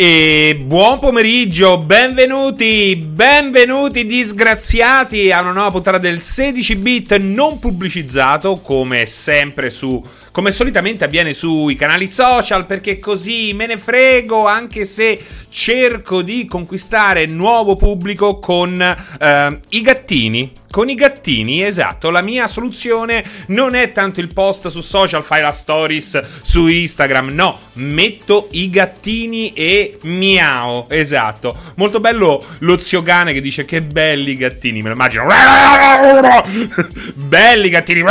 E buon pomeriggio, benvenuti, benvenuti disgraziati a una nuova puntata del 16 bit non pubblicizzato come sempre su come solitamente avviene sui canali social, perché così me ne frego, anche se cerco di conquistare nuovo pubblico con eh, i gattini. Con i gattini, esatto. La mia soluzione non è tanto il post su social, fai la stories su Instagram. No, metto i gattini e miau. Esatto. Molto bello lo zio cane che dice che belli gattini. Me lo immagino. belli gattini.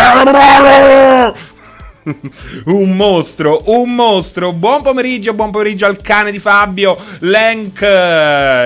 un mostro, un mostro. Buon pomeriggio, buon pomeriggio al cane di Fabio. Lenk,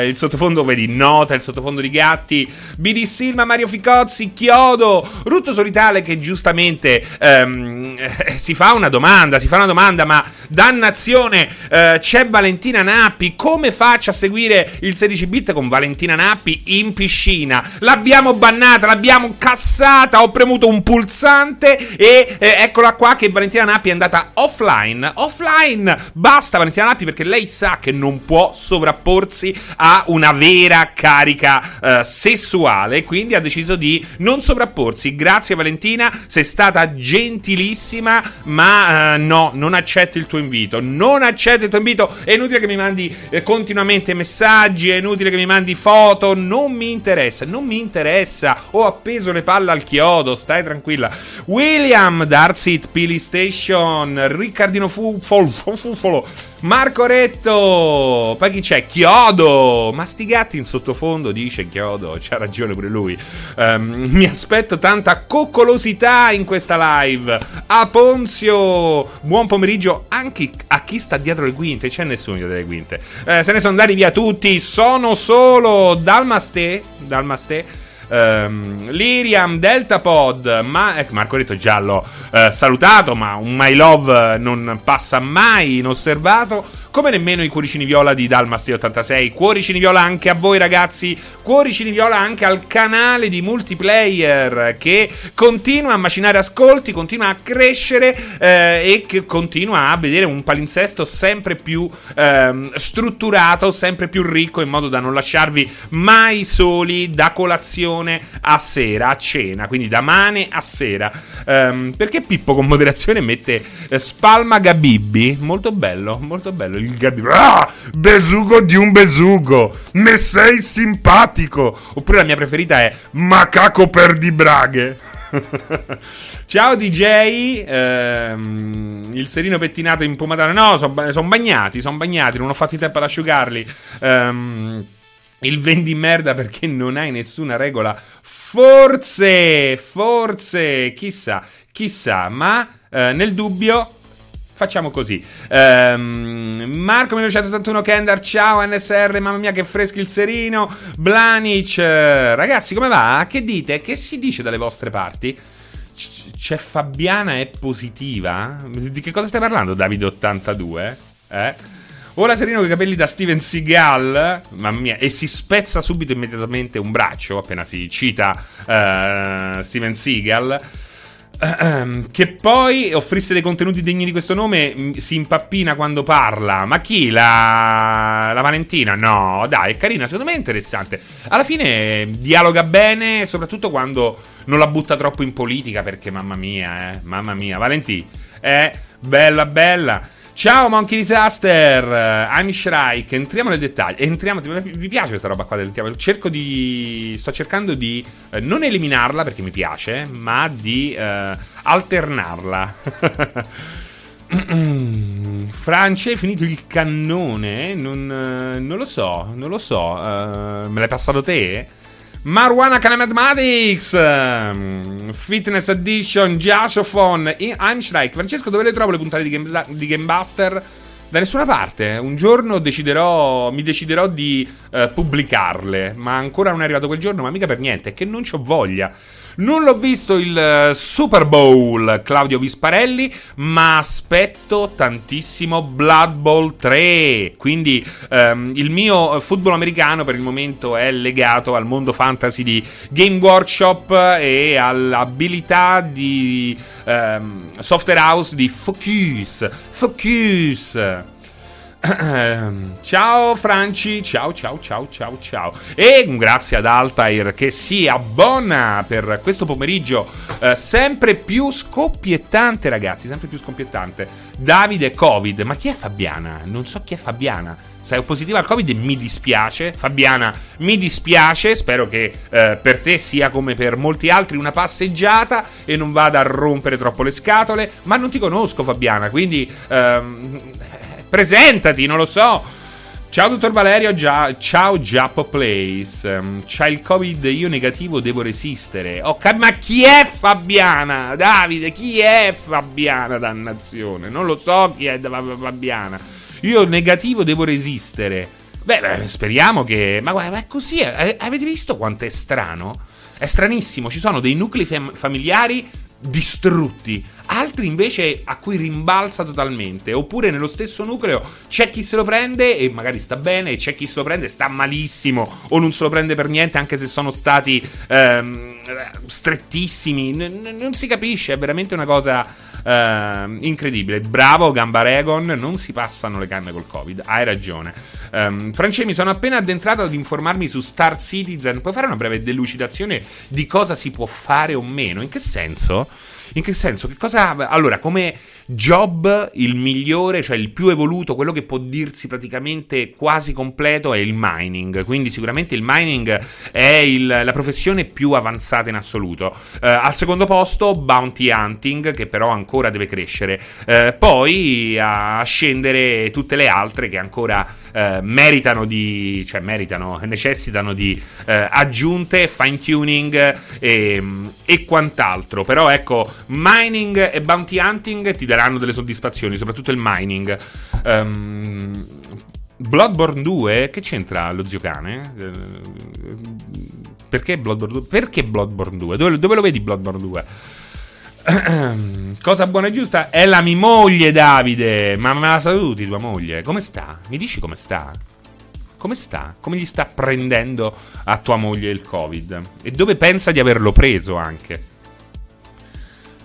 il sottofondo, vedi, nota il sottofondo di gatti. BD Silma, Mario Ficozzi, Chiodo, Rutto Solitale che giustamente ehm, eh, si fa una domanda, si fa una domanda, ma dannazione, eh, c'è Valentina Nappi, come faccio a seguire il 16 bit con Valentina Nappi in piscina? L'abbiamo bannata, l'abbiamo cassata, ho premuto un pulsante e eh, eccola qua che Valentina Nappi è andata offline. Offline! Basta Valentina Nappi perché lei sa che non può sovrapporsi a una vera carica uh, sessuale. Quindi ha deciso di non sovrapporsi. Grazie Valentina, sei stata gentilissima, ma uh, no, non accetto il tuo invito. Non accetto il tuo invito. È inutile che mi mandi eh, continuamente messaggi, è inutile che mi mandi foto. Non mi interessa, non mi interessa. Ho appeso le palle al chiodo, stai tranquilla. William Darcy Pili Station, Riccardino Fufolo, Marco Retto, poi chi c'è? Chiodo, ma sti gatti in sottofondo, dice Chiodo, c'ha ragione pure lui. Um, mi aspetto tanta coccolosità in questa live. A Ponzio, buon pomeriggio anche a chi sta dietro le quinte, c'è nessuno dietro le quinte. Eh, se ne sono andati via tutti, sono solo Dalmaste, Dalmaste ehm, Liriam, Deltapod, ma ecco, Marco Retto già l'ho eh, salutato, ma un My Love non passa mai inosservato come nemmeno i cuoricini viola di Dalmasti 86. Cuoricini viola anche a voi ragazzi, cuoricini viola anche al canale di multiplayer che continua a macinare ascolti, continua a crescere eh, e che continua a vedere un palinsesto sempre più eh, strutturato, sempre più ricco in modo da non lasciarvi mai soli da colazione a sera, a cena, quindi da mane a sera. Um, perché Pippo con moderazione mette eh, spalma Gabibbi? Molto bello, molto bello il Gabi. Ah, besugo di un besugo. Me sei simpatico. Oppure la mia preferita è macaco per di braghe. Ciao DJ, ehm, il serino pettinato in pomatana. No, sono son bagnati, sono bagnati, non ho fatto il tempo ad asciugarli. Ehm, il vendi merda perché non hai nessuna regola. Forse, forse, chissà, chissà, ma eh, nel dubbio Facciamo così. Um, Marco 1981 Kendar, ciao NSR, mamma mia che fresco il serino. Blanic, ragazzi come va? Che dite? Che si dice dalle vostre parti? c'è Fabiana è positiva? Di che cosa stai parlando Davide82? Eh? Ora Serino con i capelli da Steven Seagal, mamma mia, e si spezza subito immediatamente un braccio appena si cita uh, Steven Seagal. Che poi offrisse dei contenuti degni di questo nome mm, si impappina quando parla. Ma chi? La, la Valentina? No, dai, è carina, secondo me è interessante. Alla fine dialoga bene, soprattutto quando non la butta troppo in politica, perché mamma mia, eh, mamma mia. Valentì, è bella, bella. Ciao Monkey Disaster, uh, I'm Shrike, entriamo nel dettaglio, entriamo, vi piace questa roba qua del Cerco di, sto cercando di uh, non eliminarla perché mi piace, ma di uh, alternarla. Francia, è finito il cannone? Non, non, lo so, non lo so, me l'hai passato te? Marwana Mathematics Fitness Edition Jasofon Einstein Francesco dove le trovo le puntate di, di Gamebuster? Da nessuna parte. Un giorno deciderò, mi deciderò di uh, pubblicarle. Ma ancora non è arrivato quel giorno, ma mica per niente. È che non ho voglia. Non l'ho visto il eh, Super Bowl Claudio Visparelli, ma aspetto tantissimo Blood Bowl 3. Quindi um, il mio football americano per il momento è legato al mondo fantasy di Game Workshop e all'abilità di um, Software House di Focus. Focus. Ciao Franci, ciao ciao ciao ciao ciao. E grazie ad Altair che si abbona per questo pomeriggio eh, sempre più scoppiettante ragazzi, sempre più scoppiettante. Davide Covid, ma chi è Fabiana? Non so chi è Fabiana. Sei positiva al Covid mi dispiace. Fabiana, mi dispiace. Spero che eh, per te sia come per molti altri una passeggiata e non vada a rompere troppo le scatole. Ma non ti conosco, Fabiana, quindi... Ehm, Presentati, non lo so. Ciao dottor Valerio, già, ciao Giappo Place. Um, c'ha il Covid, io negativo, devo resistere. Oh, ma chi è Fabiana? Davide, chi è Fabiana, dannazione? Non lo so chi è Fabiana. Io negativo, devo resistere. Beh, beh speriamo che... Ma guarda, è così. Eh, avete visto quanto è strano? È stranissimo. Ci sono dei nuclei fam- familiari distrutti, altri invece a cui rimbalza totalmente, oppure nello stesso nucleo c'è chi se lo prende e magari sta bene, e c'è chi se lo prende e sta malissimo, o non se lo prende per niente anche se sono stati ehm, strettissimi, N- non si capisce, è veramente una cosa... Uh, incredibile, bravo Gambaregon. Non si passano le canne col Covid. Hai ragione. Um, France, mi sono appena addentrato ad informarmi su Star Citizen. Puoi fare una breve delucidazione di cosa si può fare o meno? In che senso? In che senso? Che cosa. Allora, come job il migliore, cioè il più evoluto, quello che può dirsi praticamente quasi completo è il mining. Quindi sicuramente il mining è il, la professione più avanzata in assoluto. Uh, al secondo posto bounty hunting, che però ancora deve crescere. Uh, poi a scendere tutte le altre che ancora uh, meritano di... cioè meritano, necessitano di aggiunte, fine tuning e, e quant'altro. Però ecco, mining e bounty hunting ti daranno delle soddisfazioni, soprattutto il mining. Um, Bloodborne 2, che c'entra lo zio cane? Perché Bloodborne 2? Perché Bloodborne 2? Dove, dove lo vedi Bloodborne 2? Cosa buona e giusta? È la mia moglie, Davide. Ma me la saluti tua moglie? Come sta? Mi dici come sta? Come sta? Come gli sta prendendo a tua moglie il Covid? E dove pensa di averlo preso anche?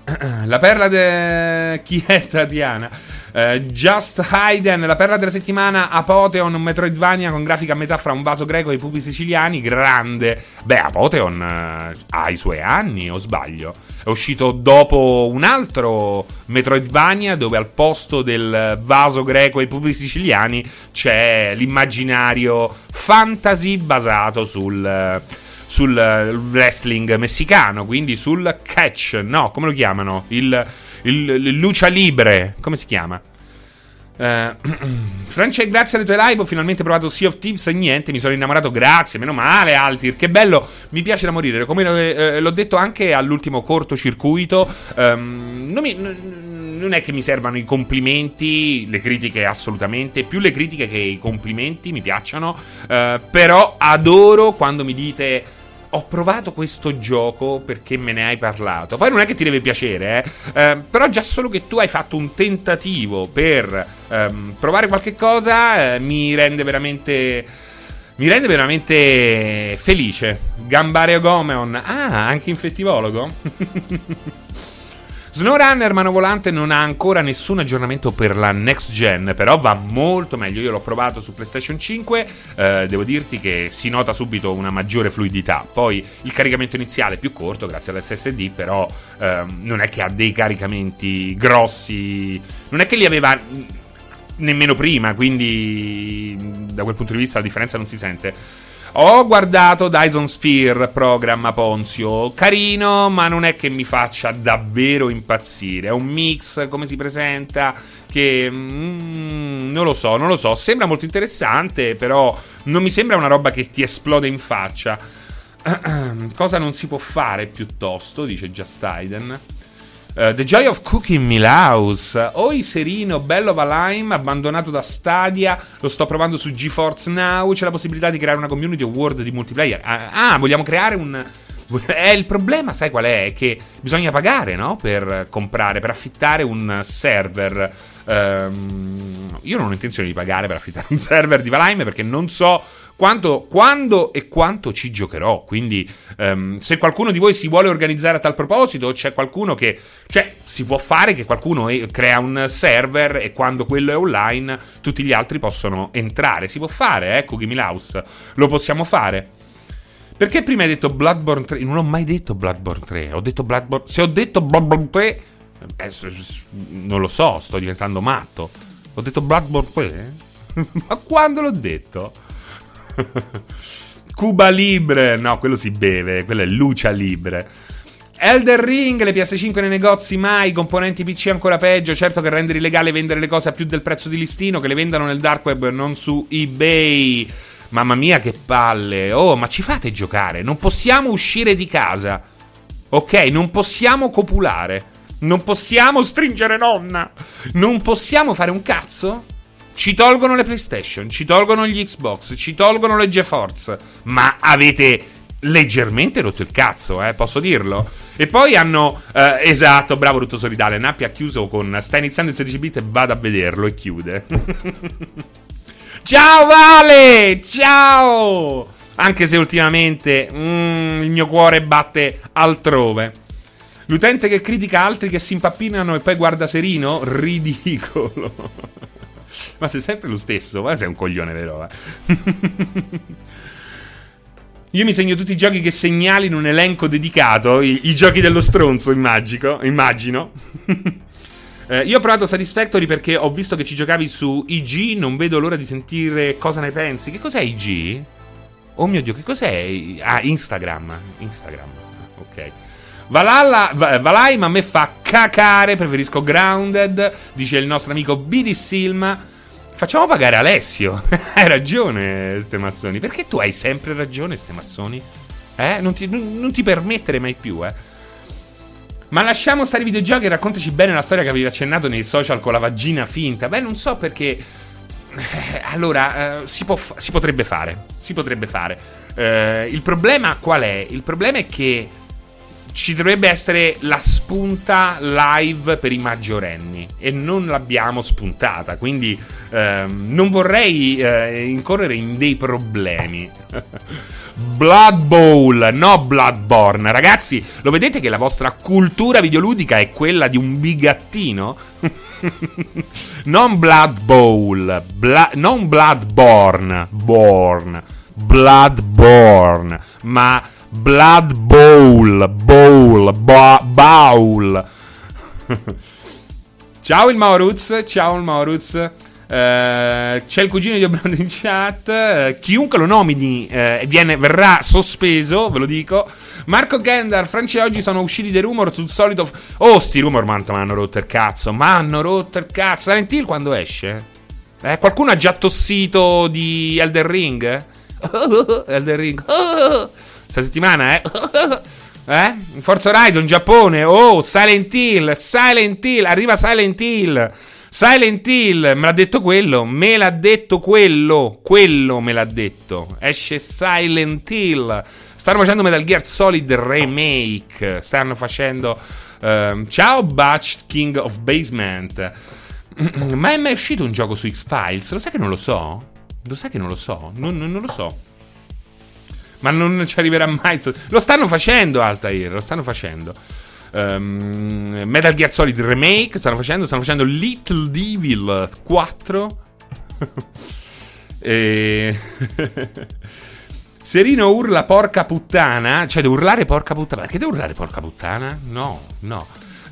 La perla de... Chi è Tatiana? Uh, Just Hayden, la perla della settimana, Apotheon, un Metroidvania con grafica a metà fra un vaso greco e i pupi siciliani, grande. Beh, Apotheon uh, ha i suoi anni, o sbaglio? È uscito dopo un altro Metroidvania dove al posto del vaso greco e i pupi siciliani c'è l'immaginario fantasy basato sul... Uh, sul eh, wrestling messicano, quindi sul catch, no, come lo chiamano? Il, il, il lucia libre, come si chiama? Uh, France, grazie alle tue live. Ho finalmente provato Sea of Thieves niente. Mi sono innamorato. Grazie, meno male, Altir. Che bello. Mi piace da morire. Come eh, l'ho detto anche all'ultimo cortocircuito. Um, non, mi, non, è che mi servano i complimenti, le critiche assolutamente. Più le critiche che i complimenti mi piacciono. Uh, però adoro quando mi dite ho provato questo gioco perché me ne hai parlato. Poi non è che ti deve piacere, eh? Eh, però già solo che tu hai fatto un tentativo per ehm, provare qualche cosa eh, mi rende veramente... Mi rende veramente felice. Gambareo Gomeon. Ah, anche infettivologo? SnowRunner mano volante non ha ancora nessun aggiornamento per la next gen, però va molto meglio. Io l'ho provato su PlayStation 5, eh, devo dirti che si nota subito una maggiore fluidità. Poi il caricamento iniziale è più corto grazie all'SSD, però eh, non è che ha dei caricamenti grossi, non è che li aveva nemmeno prima, quindi da quel punto di vista la differenza non si sente. Ho guardato Dyson Sphere, programma Ponzio. Carino, ma non è che mi faccia davvero impazzire. È un mix, come si presenta, che... Mm, non lo so, non lo so. Sembra molto interessante, però non mi sembra una roba che ti esplode in faccia. Cosa non si può fare piuttosto, dice Just Hayden. Uh, The Joy of Cooking Milhouse. Oi Serino, bello Valheim, abbandonato da Stadia. Lo sto provando su GeForce Now. C'è la possibilità di creare una community o world di multiplayer. Ah, ah, vogliamo creare un. Eh, il problema, sai qual è? È che bisogna pagare, no? Per comprare, per affittare un server. Um, io non ho intenzione di pagare per affittare un server di Valheim perché non so quanto, quando e quanto ci giocherò. Quindi, um, se qualcuno di voi si vuole organizzare a tal proposito, c'è qualcuno che. Cioè, si può fare che qualcuno crea un server e quando quello è online, tutti gli altri possono entrare. Si può fare, eh, Cookie Milaus. Lo possiamo fare. Perché prima hai detto Bloodborne 3? Non ho mai detto Bloodborne 3. Ho detto Bloodborne. Se ho detto Bloodborne 3. Eh, non lo so, sto diventando matto. Ho detto Bloodborne 3? Ma quando l'ho detto? Cuba Libre. No, quello si beve. Quello è Lucia Libre. Elder Ring, le PS5 nei negozi mai, componenti PC ancora peggio, certo che rendere illegale vendere le cose a più del prezzo di listino, che le vendano nel dark web non su eBay. Mamma mia che palle. Oh, ma ci fate giocare? Non possiamo uscire di casa. Ok, non possiamo copulare. Non possiamo stringere nonna. Non possiamo fare un cazzo? Ci tolgono le PlayStation, ci tolgono gli Xbox, ci tolgono le GeForce. Ma avete leggermente rotto il cazzo, eh, posso dirlo? E poi hanno. Eh, esatto, bravo, tutto solidale. Nappi ha chiuso con. Sta iniziando il 16 bit e vado a vederlo e chiude. Ciao Vale! Ciao! Anche se ultimamente mm, il mio cuore batte altrove. L'utente che critica altri che si impappinano e poi guarda Serino? Ridicolo. ma sei sempre lo stesso, ma sei un coglione vero, eh? Io mi segno tutti i giochi che segnali in un elenco dedicato, i, i giochi dello stronzo, immagino. immagino. Eh, io ho provato Satisfactory perché ho visto che ci giocavi su IG, non vedo l'ora di sentire cosa ne pensi. Che cos'è IG? Oh mio Dio, che cos'è? Ah, Instagram. Instagram. Ok. Valhalla, Valai, ma a me fa cacare, preferisco Grounded, dice il nostro amico BD Silma. Facciamo pagare Alessio. hai ragione, ste massoni. Perché tu hai sempre ragione, ste massoni? Eh? Non ti, non ti permettere mai più, eh? Ma lasciamo stare i videogiochi e raccontaci bene la storia che avevi accennato nei social con la vagina finta. Beh, non so perché. Eh, allora, eh, si, fa- si, potrebbe fare. Si potrebbe fare. Eh, il problema qual è? Il problema è che ci dovrebbe essere la spunta live per i maggiorenni e non l'abbiamo spuntata. Quindi ehm, non vorrei eh, incorrere in dei problemi. Blood Bowl, no Bloodborne. Ragazzi, lo vedete che la vostra cultura videoludica è quella di un bigattino? non Blood Bowl, bla- non Bloodborne, born, Bloodborne, ma Blood Bowl, Bowl, ba- Bowl. ciao il Mauruz, ciao il Mauruz. Uh, c'è il cugino di Obrando in chat. Uh, chiunque lo nomini uh, viene, verrà sospeso, ve lo dico. Marco Gendar, Francia oggi sono usciti dei rumor sul solito. Oh, sti rumor mi hanno rotto il cazzo. Ma hanno rotto il cazzo. Silent Hill quando esce? Eh, qualcuno ha già tossito di Elder Ring? Elder Ring. Questa settimana, eh? Eh? Forza Horizon, Giappone. Oh, Silent Hill. Silent Hill. Arriva Silent Hill. Silent Hill, me l'ha detto quello, me l'ha detto quello, quello me l'ha detto. Esce Silent Hill. Stanno facendo Metal Gear Solid Remake. Stanno facendo... Uh, ciao Batch King of Basement. Ma è mai uscito un gioco su X-Files? Lo sai che non lo so? Lo sai che non lo so? Non, non lo so. Ma non ci arriverà mai. Lo stanno facendo, Altair, lo stanno facendo. Um, Metal Gear Solid Remake stanno facendo, stanno facendo Little Devil 4. e... Serino urla porca puttana. Cioè, devo urlare porca puttana. Perché devo urlare porca puttana? No, no.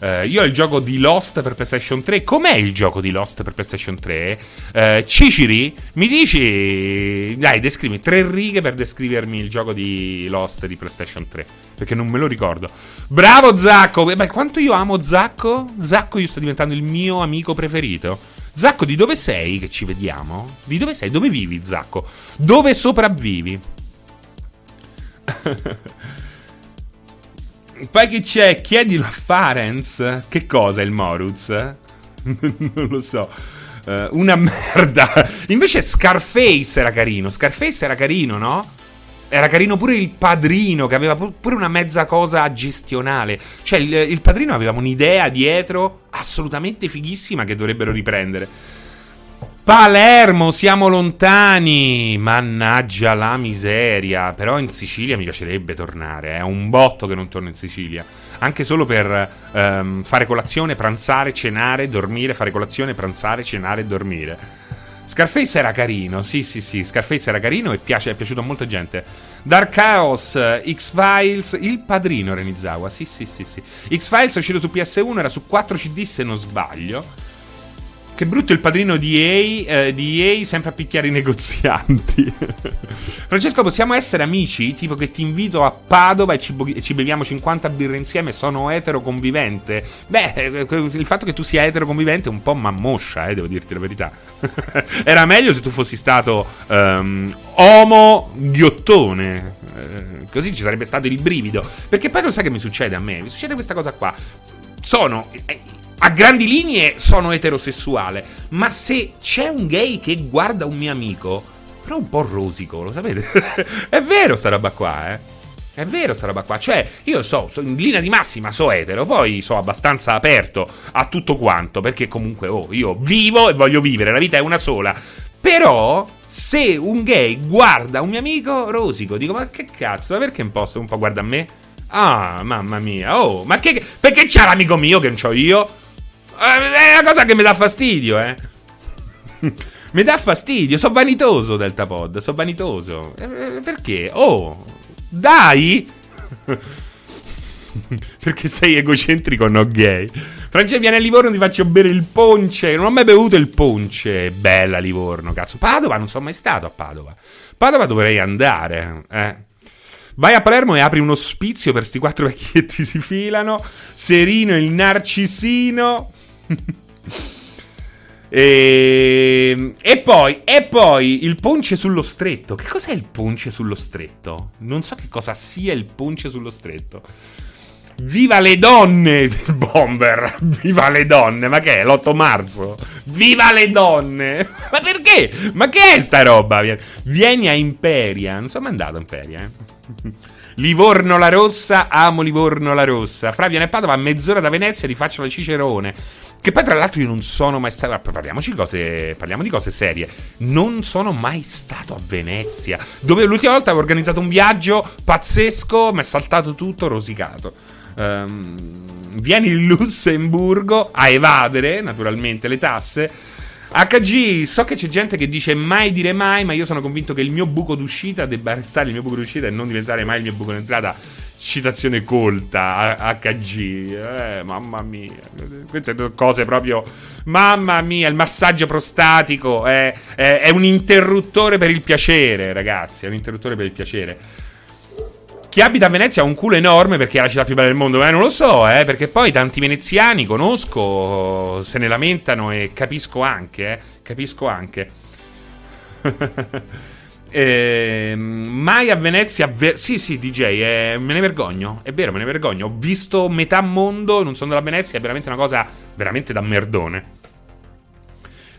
Uh, io ho il gioco di Lost per PlayStation 3. Com'è il gioco di Lost per PlayStation 3? Uh, Ciciri, mi dici. Dai, descrivi tre righe per descrivermi il gioco di Lost di PlayStation 3. Perché non me lo ricordo. Bravo Zacco! Beh, quanto io amo Zacco? Zacco, io sto diventando il mio amico preferito. Zacco, di dove sei che ci vediamo? Di dove sei? Dove vivi, Zacco? Dove sopravvivi? Poi che c'è? Chiedilo a Farenz. Che cosa è il Moruz? non lo so. Uh, una merda. Invece Scarface era carino. Scarface era carino, no? Era carino pure il padrino, che aveva pure una mezza cosa gestionale. Cioè, il, il padrino aveva un'idea dietro assolutamente fighissima che dovrebbero riprendere. Palermo, siamo lontani. Mannaggia la miseria. Però in Sicilia mi piacerebbe tornare. È un botto che non torno in Sicilia. Anche solo per um, fare colazione, pranzare, cenare, dormire, fare colazione, pranzare, cenare, dormire. Scarface era carino, sì, sì, sì. Scarface era carino e piace, è piaciuto a molta gente. Dark Chaos, X-Files, Il Padrino Renizawa, sì, sì, sì, sì. X-Files è uscito su PS1, era su 4 CD se non sbaglio. Che brutto il padrino di EA, eh, di EA sempre a picchiare i negozianti. Francesco, possiamo essere amici? Tipo che ti invito a Padova e ci, bo- e ci, beviamo 50 birre insieme sono etero convivente? Beh, eh, il fatto che tu sia etero convivente è un po' mammoscia, eh, devo dirti la verità. Era meglio se tu fossi stato um, omo ghiottone. Eh, così ci sarebbe stato il brivido. Perché poi lo sai che mi succede a me? Mi succede questa cosa qua. Sono eh, a grandi linee sono eterosessuale, ma se c'è un gay che guarda un mio amico, però un po' rosico, lo sapete? è vero sta roba qua, eh. È vero sta roba qua. Cioè, io so, so, in linea di massima so etero, poi so abbastanza aperto a tutto quanto, perché comunque, oh, io vivo e voglio vivere, la vita è una sola. Però, se un gay guarda un mio amico rosico, dico, ma che cazzo, ma perché un po', un po' guarda a me? Ah, mamma mia, oh, ma che... Perché c'ha l'amico mio che non c'ho io? Eh, è una cosa che mi dà fastidio, eh. mi dà fastidio. Sono vanitoso, Deltapod. Sono vanitoso. Eh, perché? Oh, dai. perché sei egocentrico, no gay. Francia viene a Livorno ti faccio bere il ponce. Non ho mai bevuto il ponce. Bella Livorno, cazzo. Padova, non sono mai stato a Padova. Padova dovrei andare, eh. Vai a Palermo e apri un ospizio per sti quattro vecchietti si filano. Serino il narcisino. e, e, poi, e poi il ponce sullo stretto. Che cos'è il ponce sullo stretto? Non so che cosa sia il ponce sullo stretto. Viva le donne! Bomber! Viva le donne! Ma che è? L'8 marzo? Viva le donne! Ma perché? Ma che è sta roba? Vieni a Imperia. Non sono andato a Imperia, eh. Livorno la Rossa, amo Livorno la Rossa. Fra viene a Padova mezz'ora da Venezia, ti faccio la Cicerone. Che poi, tra l'altro, io non sono mai stato. Parliamoci cose, parliamo di cose serie. Non sono mai stato a Venezia. Dove l'ultima volta avevo organizzato un viaggio pazzesco, mi è saltato tutto rosicato. Um, vieni in Lussemburgo a evadere, naturalmente, le tasse. HG, so che c'è gente che dice mai dire mai, ma io sono convinto che il mio buco d'uscita debba restare il mio buco d'uscita e non diventare mai il mio buco d'entrata citazione colta, HG, eh, mamma mia, queste cose proprio, mamma mia, il massaggio prostatico è, è, è, un interruttore per il piacere, ragazzi, è un interruttore per il piacere. Chi abita a Venezia ha un culo enorme perché è la città più bella del mondo, eh, non lo so, eh, perché poi tanti veneziani conosco, se ne lamentano e capisco anche, eh, capisco anche. Eh, mai a Venezia. Ver- sì, sì, DJ, eh, me ne vergogno. È vero, me ne vergogno. Ho visto metà mondo, non sono della Venezia, è veramente una cosa veramente da merdone.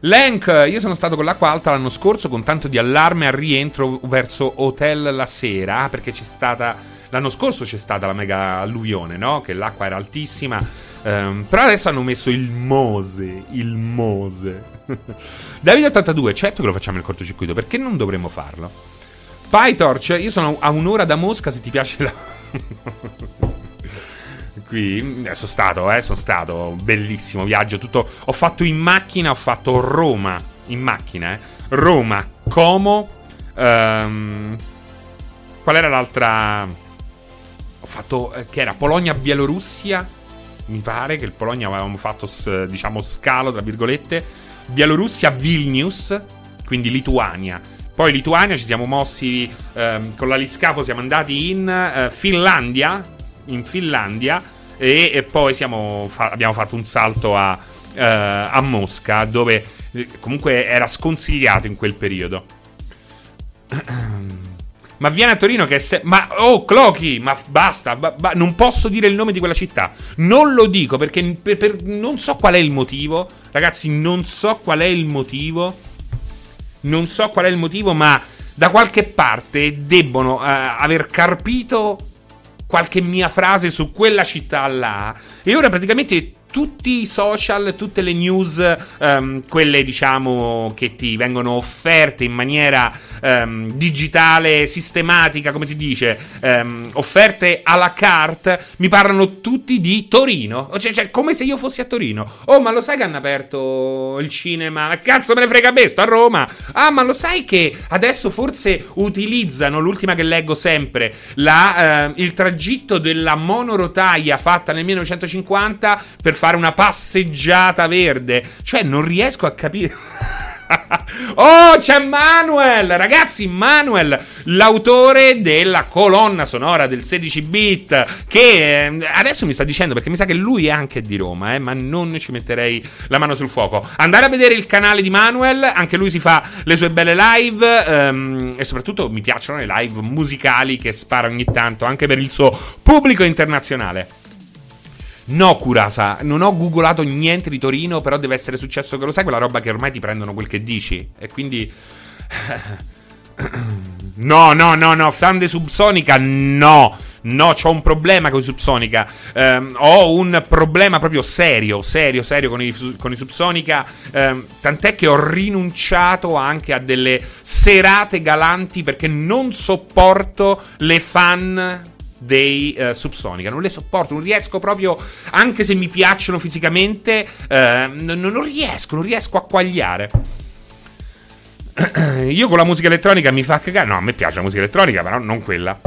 Lank, io sono stato con l'acqua alta l'anno scorso con tanto di allarme al rientro verso Hotel la sera, perché c'è stata l'anno scorso c'è stata la mega alluvione, no? Che l'acqua era altissima. Um, però adesso hanno messo il Mose, il Mose. Davide82, certo che lo facciamo nel cortocircuito, perché non dovremmo farlo? PyTorch, io sono a un'ora da Mosca se ti piace la... Qui, eh, sono stato, eh, sono stato, bellissimo viaggio, tutto... Ho fatto in macchina, ho fatto Roma, in macchina, eh. Roma, Como, um, qual era l'altra... Ho fatto, eh, che era Polonia-Bielorussia, mi pare che il Polonia avevamo fatto, diciamo, scalo, tra virgolette, Bielorussia Vilnius, quindi Lituania. Poi Lituania ci siamo mossi ehm, con l'aliscafo, siamo andati in eh, Finlandia, in Finlandia e, e poi fa- abbiamo fatto un salto a, eh, a Mosca, dove eh, comunque era sconsigliato in quel periodo. Ma viene a Torino che è. Se- ma oh, Clochi! Ma basta! Ba- ba- non posso dire il nome di quella città. Non lo dico perché per, per, non so qual è il motivo. Ragazzi, non so qual è il motivo. Non so qual è il motivo, ma da qualche parte debbono uh, aver carpito qualche mia frase su quella città là. E ora praticamente tutti i social, tutte le news, um, quelle diciamo che ti vengono offerte in maniera um, digitale, sistematica, come si dice, um, offerte alla carte, mi parlano tutti di Torino. Cioè, cioè, come se io fossi a Torino. Oh, ma lo sai che hanno aperto il cinema? Ma cazzo me ne frega me, sto a Roma. Ah, ma lo sai che adesso forse utilizzano, l'ultima che leggo sempre, la, uh, il tragitto della monorotaia fatta nel 1950 per fare fare una passeggiata verde. Cioè, non riesco a capire. oh, c'è Manuel! Ragazzi, Manuel, l'autore della colonna sonora del 16 bit, che eh, adesso mi sta dicendo, perché mi sa che lui è anche di Roma, eh, ma non ci metterei la mano sul fuoco. Andare a vedere il canale di Manuel, anche lui si fa le sue belle live ehm, e soprattutto mi piacciono le live musicali che spara ogni tanto, anche per il suo pubblico internazionale. No, Curasa, non ho googolato niente di Torino, però deve essere successo che lo sai quella roba che ormai ti prendono quel che dici. E quindi... No, no, no, no, fan di Subsonica, no. No, ho un problema con i Subsonica. Um, ho un problema proprio serio, serio, serio con i, con i Subsonica. Um, tant'è che ho rinunciato anche a delle serate galanti perché non sopporto le fan dei uh, Subsonica. Non le sopporto, non riesco proprio, anche se mi piacciono fisicamente, uh, non, non riesco, non riesco a quagliare. Io con la musica elettronica mi fa cagare. No, a me piace la musica elettronica, però non quella.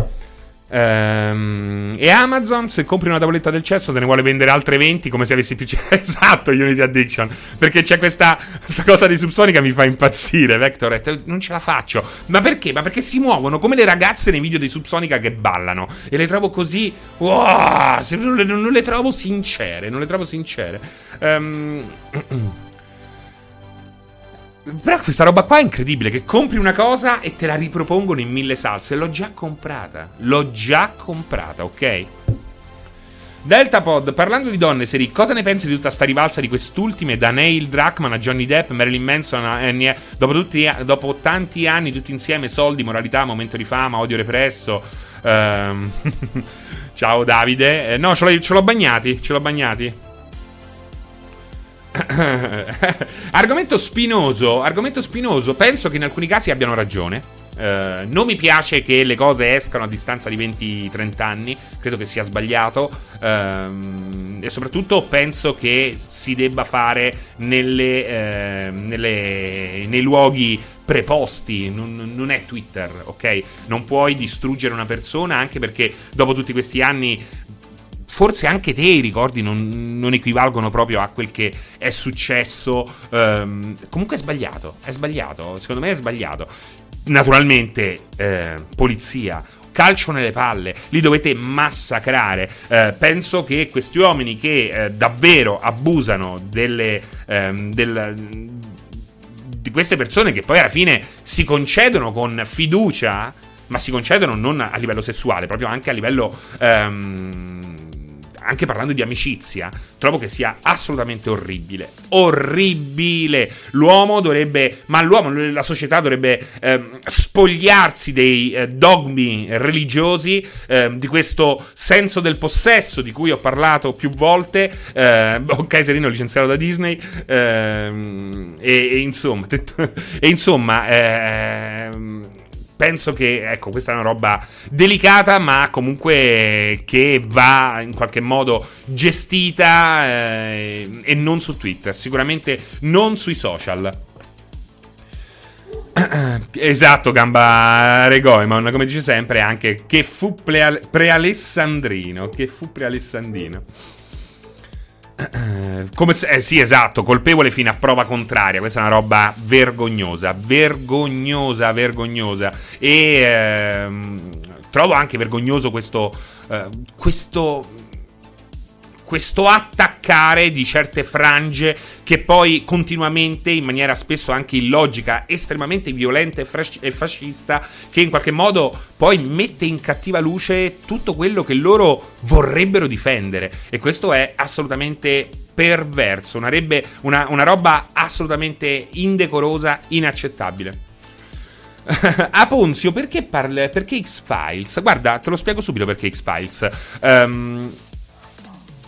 Ehm, e Amazon, se compri una tavoletta del cesso, te ne vuole vendere altre 20 come se avessi più. esatto, Unity Addiction. Perché c'è questa, questa cosa di Subsonica mi fa impazzire. Vector, non ce la faccio. Ma perché? Ma perché si muovono come le ragazze nei video di Subsonica che ballano. E le trovo così. Wow, non, le, non le trovo sincere. Non le trovo sincere. Ehm. Però questa roba qua è incredibile, che compri una cosa e te la ripropongono in mille salse. L'ho già comprata. L'ho già comprata, ok? Deltapod, parlando di donne, Seri, cosa ne pensi di tutta sta rivalsa di quest'ultime da Neil Druckmann a Johnny Depp, Marilyn Manson, a, eh, dopo, tutti, dopo, tanti anni tutti insieme, soldi, moralità, momento di fama, odio represso. Ehm... Ciao Davide. Eh, no, ce l'ho, ce l'ho bagnati, ce l'ho bagnati. argomento spinoso, argomento spinoso. Penso che in alcuni casi abbiano ragione. Uh, non mi piace che le cose escano a distanza di 20-30 anni, credo che sia sbagliato uh, e soprattutto penso che si debba fare nelle, uh, nelle, nei luoghi preposti, non, non, è Twitter, ok? Non puoi distruggere una persona anche perché dopo tutti questi anni forse anche te i ricordi non, non, equivalgono proprio a quel che è successo. Um, comunque è sbagliato, è sbagliato, secondo me è sbagliato. Naturalmente, eh, polizia, calcio nelle palle, li dovete massacrare. Eh, penso che questi uomini che eh, davvero abusano delle, ehm, del, di queste persone che poi alla fine si concedono con fiducia, ma si concedono non a livello sessuale, proprio anche a livello... Ehm, anche parlando di amicizia, trovo che sia assolutamente orribile. Orribile! L'uomo dovrebbe, ma l'uomo, la società dovrebbe eh, spogliarsi dei eh, dogmi religiosi, eh, di questo senso del possesso di cui ho parlato più volte. Eh, ok, Serino licenziato da Disney. Ehm, e, e, insomma, e insomma ehm, penso che, ecco, questa è una roba delicata, ma comunque che va in qualche modo gestita eh, e non su Twitter, sicuramente non sui social. Esatto, gamba Regoimon, come dice sempre anche che fu prealessandrino, che fu prealessandrino. Come se, eh, sì, esatto, colpevole fino a prova contraria. Questa è una roba vergognosa, vergognosa, vergognosa. E ehm, trovo anche vergognoso questo, eh, questo questo attaccare di certe frange che poi continuamente, in maniera spesso anche illogica, estremamente violenta e, fasc- fascista, che in qualche modo poi mette in cattiva luce tutto quello che loro vorrebbero difendere. E questo è assolutamente perverso, una, rebbe, una, una roba assolutamente indecorosa, inaccettabile. A Ponzio, perché, parla, perché X-Files? Guarda, te lo spiego subito perché X-Files. Um,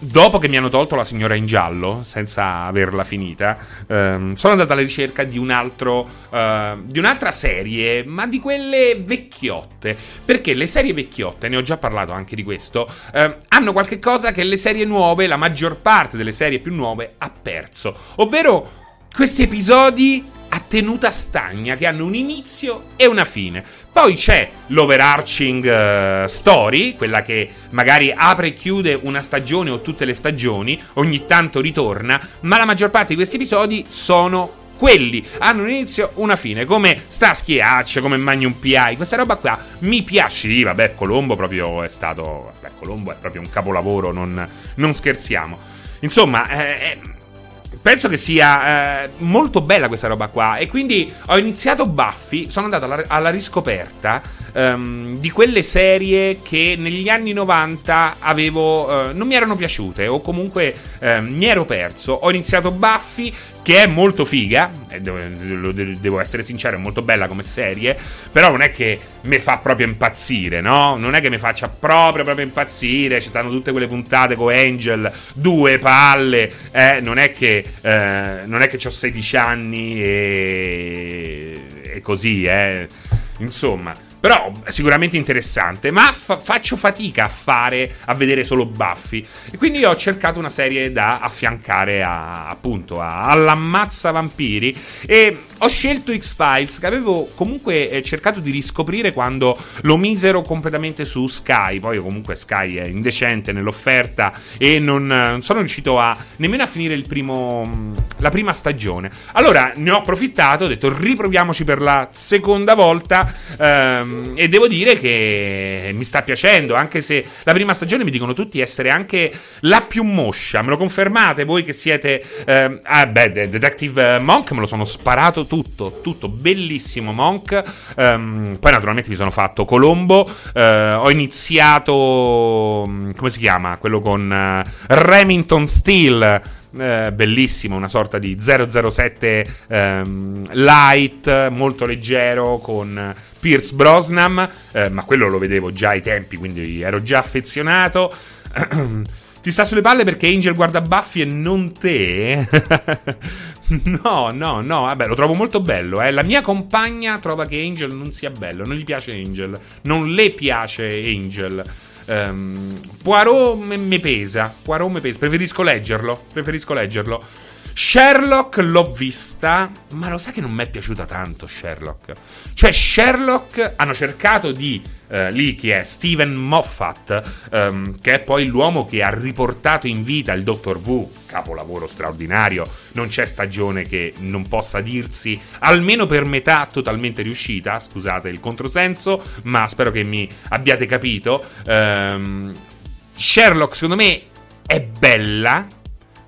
dopo che mi hanno tolto la signora in giallo, senza averla finita, ehm, sono andato alla ricerca di un altro. Eh, di un'altra serie, ma di quelle vecchiotte. Perché le serie vecchiotte, ne ho già parlato anche di questo, eh, hanno qualche cosa che le serie nuove, la maggior parte delle serie più nuove, ha perso. Ovvero questi episodi a tenuta stagna che hanno un inizio e una fine. Poi c'è l'overarching uh, story, quella che magari apre e chiude una stagione o tutte le stagioni, ogni tanto ritorna, ma la maggior parte di questi episodi sono quelli hanno un inizio, una fine, come Starsky e Hatch, come Magnum PI, questa roba qua mi piace, sì, vabbè, Colombo proprio è stato, vabbè, Colombo è proprio un capolavoro, non, non scherziamo. Insomma, eh, penso che sia eh, molto bella questa roba qua. E quindi ho iniziato Buffy, sono andato alla, alla riscoperta um, di quelle serie che negli anni 90 avevo. Uh, non mi erano piaciute, o comunque uh, mi ero perso. Ho iniziato Buffy, che è molto figa, devo, essere sincero, è molto bella come serie, però non è che mi fa proprio impazzire, no? Non è che mi faccia proprio proprio impazzire, ci stanno tutte quelle puntate con Angel, due palle, eh, non è che, eh, non è che ho 16 anni e, e così, eh. Insomma, però sicuramente interessante. Ma fa- faccio fatica a fare, a vedere solo Buffy. E quindi ho cercato una serie da affiancare a, appunto a, all'ammazza vampiri. E ho scelto X-Files, che avevo comunque eh, cercato di riscoprire quando lo misero completamente su Sky. Poi comunque Sky è indecente nell'offerta e non, non sono riuscito a nemmeno a finire primo, la prima stagione. Allora ne ho approfittato, ho detto riproviamoci per la seconda volta. Ehm, Ehm, e devo dire che mi sta piacendo, anche se la prima stagione mi dicono tutti essere anche la più moscia. Me lo confermate voi che siete... Eh, ah, beh, Detective Monk me lo sono sparato tutto, tutto, bellissimo Monk. Um, poi naturalmente mi sono fatto Colombo. Uh, ho iniziato... Mm, come si chiama? Quello con uh, Remington Steel. Eh, bellissimo, una sorta di 007 ehm, light, molto leggero, con Pierce Brosnan, eh, ma quello lo vedevo già ai tempi, quindi ero già affezionato. Ti sta sulle palle perché Angel guarda Buffy e non te? no, no, no, vabbè, lo trovo molto bello. Eh. La mia compagna trova che Angel non sia bello, non gli piace Angel, non le piace Angel. Um, Poirot mi pesa, Poirot mi pesa, preferisco leggerlo, preferisco leggerlo. Sherlock l'ho vista, ma lo sai che non mi è piaciuta tanto Sherlock. Cioè, Sherlock hanno cercato di. Eh, lì chi è? Steven Moffat, ehm, che è poi l'uomo che ha riportato in vita il Dottor Wu. Capolavoro straordinario. Non c'è stagione che non possa dirsi, almeno per metà, totalmente riuscita. Scusate il controsenso, ma spero che mi abbiate capito. Ehm, Sherlock, secondo me, è bella,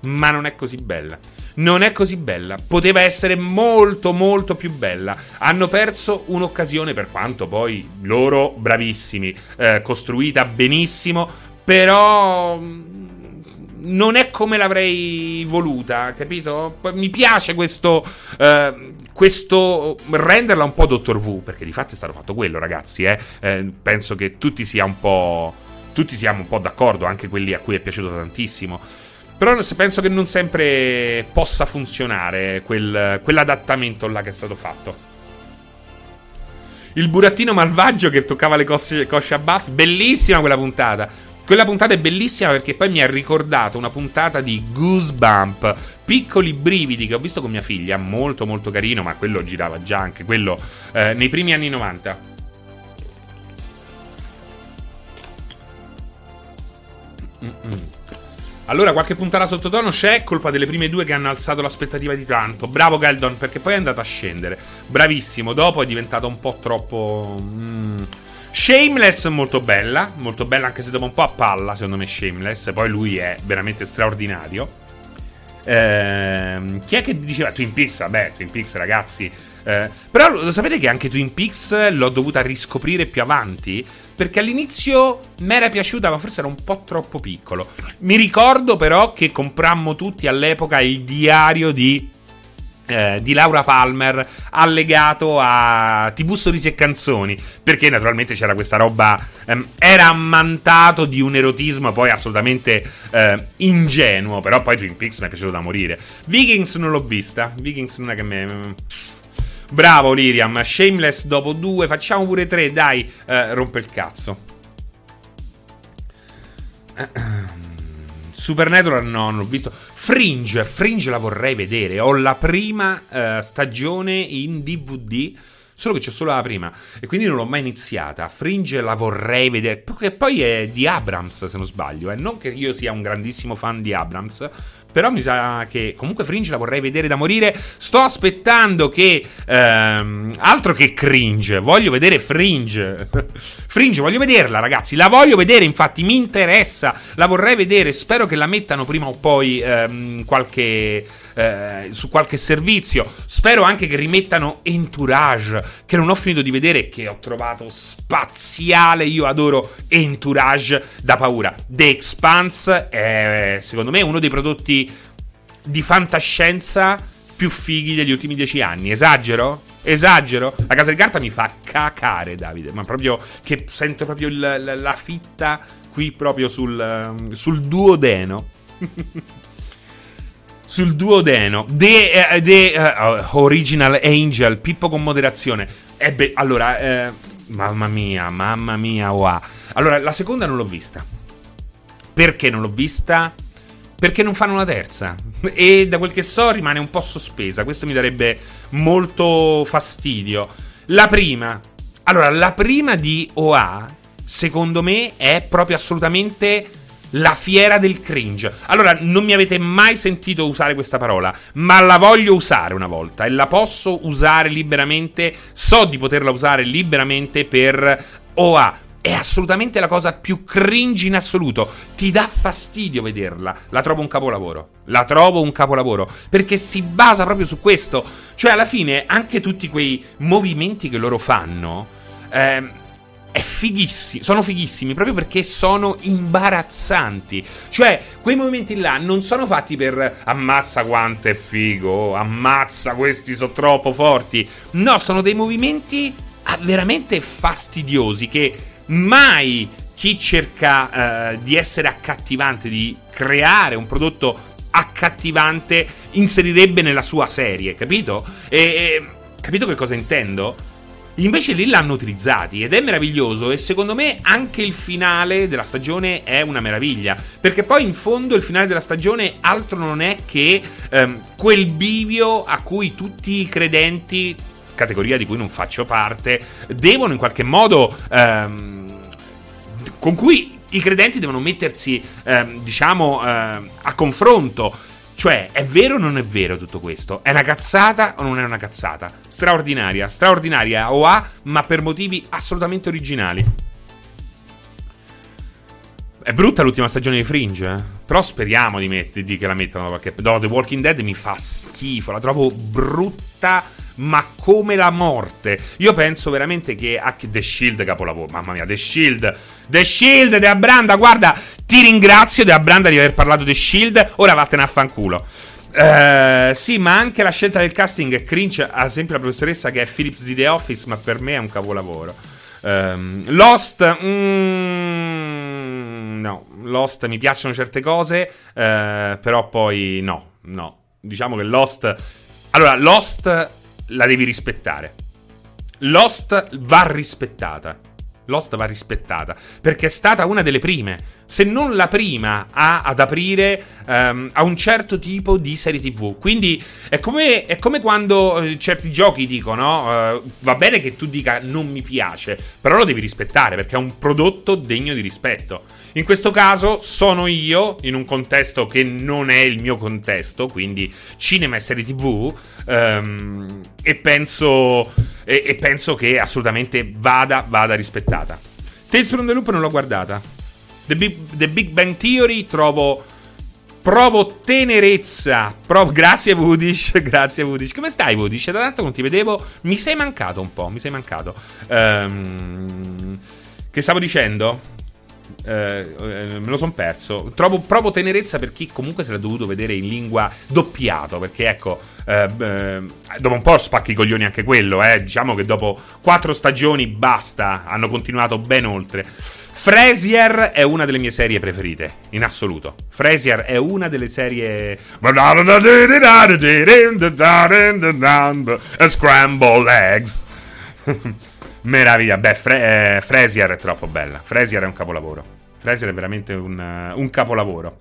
ma non è così bella non è così bella. Poteva essere molto, molto più bella. Hanno perso un'occasione, per quanto poi loro bravissimi, eh, costruita benissimo, però mm, non è come l'avrei voluta, capito? Mi piace questo, eh, questo renderla un po' Dottor Wu, perché di fatto è stato fatto quello, ragazzi. Eh? Eh, penso che tutti sia un po'. Tutti siamo un po' d'accordo, anche quelli a cui è piaciuto tantissimo. Però penso che non sempre possa funzionare quel, quell'adattamento là che è stato fatto. Il burattino malvagio che toccava le cosce, cosce a Buff. Bellissima quella puntata. Quella puntata è bellissima perché poi mi ha ricordato una puntata di Goosebump. Piccoli brividi che ho visto con mia figlia. Molto molto carino, ma quello girava già anche quello eh, nei primi anni 90. Mm-mm. Allora, qualche puntata sottotono c'è, colpa delle prime due che hanno alzato l'aspettativa di tanto. Bravo Galdon, perché poi è andato a scendere. Bravissimo, dopo è diventato un po' troppo... Mm. Shameless molto bella, molto bella anche se dopo un po' a palla, secondo me Shameless. Poi lui è veramente straordinario. Ehm, chi è che diceva Twin Peaks? Vabbè, Twin Peaks ragazzi. Eh, però lo sapete che anche Twin Peaks l'ho dovuta riscoprire più avanti? Perché all'inizio mi era piaciuta, ma forse era un po' troppo piccolo. Mi ricordo però che comprammo tutti all'epoca il diario di eh, di Laura Palmer allegato a TV Sorrisi e Canzoni. Perché naturalmente c'era questa roba ehm, era ammantato di un erotismo poi assolutamente eh, ingenuo però poi Twin Peaks mi è piaciuto da morire. Vikings non l'ho vista. Vikings non è che me bravo Liriam Shameless dopo due facciamo pure tre dai eh, rompe il cazzo Supernatural no, non l'ho visto. Fringe, Fringe la vorrei vedere. Ho la prima uh, stagione in DVD. Solo che c'è solo la prima. E quindi non l'ho mai iniziata. Fringe la vorrei vedere. Perché poi è di Abrams, se non sbaglio. Eh. Non che io sia un grandissimo fan di Abrams. Però mi sa che comunque Fringe la vorrei vedere da morire. Sto aspettando che. Ehm, altro che cringe. Voglio vedere Fringe. Fringe, voglio vederla, ragazzi. La voglio vedere, infatti, mi interessa. La vorrei vedere. Spero che la mettano prima o poi ehm, qualche eh, su qualche servizio. Spero anche che rimettano Entourage, che non ho finito di vedere, che ho trovato spaziale. Io adoro Entourage da paura. The Expanse è, secondo me, uno dei prodotti di fantascienza più fighi degli ultimi dieci anni. Esagero? Esagero? La casa di carta mi fa cacare, Davide. Ma proprio che sento proprio il, la, la, fitta qui proprio sul, sul duodeno. sul duodeno. The, uh, the uh, Original Angel, Pippo con moderazione. Ebbe, allora, eh, mamma mia, mamma mia, wow. Allora, la seconda non l'ho vista. Perché non l'ho vista? Perché non fanno una terza. E da quel che so rimane un po' sospesa. Questo mi darebbe molto fastidio. La prima. Allora, la prima di OA, secondo me, è proprio assolutamente la fiera del cringe. Allora, non mi avete mai sentito usare questa parola, ma la voglio usare una volta e la posso usare liberamente. So di poterla usare liberamente per OA. È assolutamente la cosa più cringe in assoluto. Ti dà fastidio vederla. La trovo un capolavoro. La trovo un capolavoro. Perché si basa proprio su questo. Cioè, alla fine, anche tutti quei movimenti che loro fanno. Ehm, è fighissimo, sono fighissimi proprio perché sono imbarazzanti. Cioè, quei movimenti là non sono fatti per ammazza quanto è figo, ammazza questi sono troppo forti. No, sono dei movimenti ah, veramente fastidiosi che mai chi cerca uh, di essere accattivante, di creare un prodotto accattivante, inserirebbe nella sua serie, capito? E, e capito che cosa intendo? Invece lì l'hanno utilizzati ed è meraviglioso e secondo me anche il finale della stagione è una meraviglia, perché poi in fondo il finale della stagione altro non è che ehm, quel bivio a cui tutti i credenti, categoria di cui non faccio parte, devono in qualche modo... Ehm, con cui i credenti devono mettersi, ehm, diciamo, ehm, a confronto cioè, è vero o non è vero tutto questo? È una cazzata o non è una cazzata? Straordinaria, straordinaria OA, ma per motivi assolutamente originali. È brutta l'ultima stagione di Fringe, eh? però speriamo di, met- di che la mettano perché no, The Walking Dead mi fa schifo, la trovo brutta ma come la morte. Io penso veramente che anche The Shield capolavoro. Mamma mia, The Shield. The Shield, De Abranda, guarda, ti ringrazio De Abranda di aver parlato The Shield. Ora vattene a fanculo. Uh, sì, ma anche la scelta del casting è cringe. Ad esempio, la professoressa che è Phillips di The Office, ma per me è un capolavoro. Um, Lost, mm, no, Lost mi piacciono certe cose, uh, però poi no, no. Diciamo che Lost. Allora, Lost la devi rispettare. Lost va rispettata. Lost va rispettata perché è stata una delle prime, se non la prima a, ad aprire um, a un certo tipo di serie TV. Quindi è come, è come quando uh, certi giochi dicono: uh, va bene che tu dica non mi piace, però lo devi rispettare perché è un prodotto degno di rispetto. In questo caso sono io, in un contesto che non è il mio contesto, quindi cinema e serie tv, um, ehm, e, penso, e, e, penso, che assolutamente vada, vada rispettata. Tales from the Loop non l'ho guardata. The Big, The Big Bang Theory trovo... Provo tenerezza. Provo, grazie Vudish, grazie Vudish. Come stai Vudish? Da tanto non ti vedevo. Mi sei mancato un po', mi sei mancato. Um, che stavo dicendo? Eh, eh, me lo son perso. Trovo, provo tenerezza per chi comunque se l'ha dovuto vedere in lingua doppiato. Perché ecco, eh, eh, dopo un po' spacchi i coglioni anche quello. Eh. Diciamo che dopo quattro stagioni basta. Hanno continuato ben oltre. Frasier è una delle mie serie preferite, in assoluto. Frasier è una delle serie. Scramble eggs. Meraviglia. Beh, Fre- eh, Frasier è troppo bella. Frasier è un capolavoro. Frasier è veramente un, uh, un capolavoro.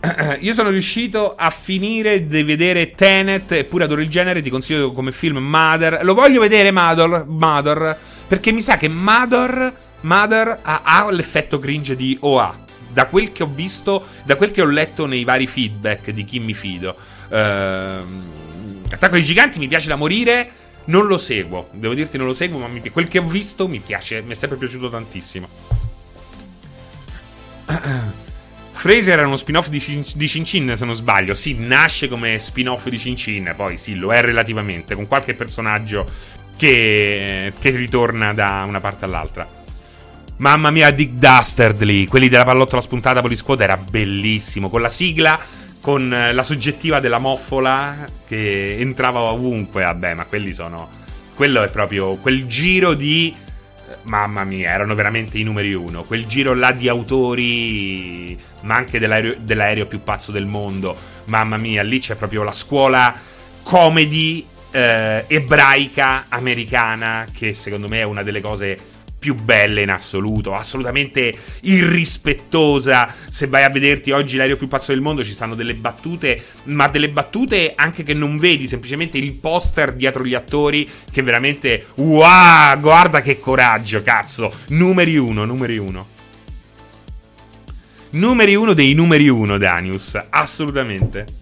Io sono riuscito a finire di vedere Tenet, eppure adoro il genere, ti consiglio come film Mother. Lo voglio vedere Mother, Mother perché mi sa che Mother, Mother ha, ha l'effetto cringe di OA. Da quel che ho visto, da quel che ho letto nei vari feedback di chi mi fido. Uh, Attacco ai giganti mi piace da morire. Non lo seguo, devo dirti non lo seguo, ma mi, quel che ho visto mi piace, mi è sempre piaciuto tantissimo. Fraser era uno spin-off di, Cin- Cin se non sbaglio. Sì, nasce come spin-off di Cin Cin, poi sì, lo è relativamente, con qualche personaggio che, che ritorna da una parte all'altra. Mamma mia, Dick Dastardly, quelli della pallottola spuntata Police Squad era bellissimo, con la sigla con eh, la soggettiva della moffola che entrava ovunque. Vabbè, ma quelli sono. Quello è proprio quel giro di. Mamma mia, erano veramente i numeri uno. Quel giro là di autori, ma anche dell'aereo, dell'aereo più pazzo del mondo. Mamma mia, lì c'è proprio la scuola comedy eh, ebraica americana, che secondo me è una delle cose più belle in assoluto, assolutamente irrispettosa. Se vai a vederti oggi l'aereo più pazzo del mondo, ci stanno delle battute, ma delle battute anche che non vedi, semplicemente il poster dietro gli attori, che veramente, wow, guarda che coraggio, cazzo. Numeri uno, numeri uno. Numeri uno dei numeri uno, Danius, assolutamente.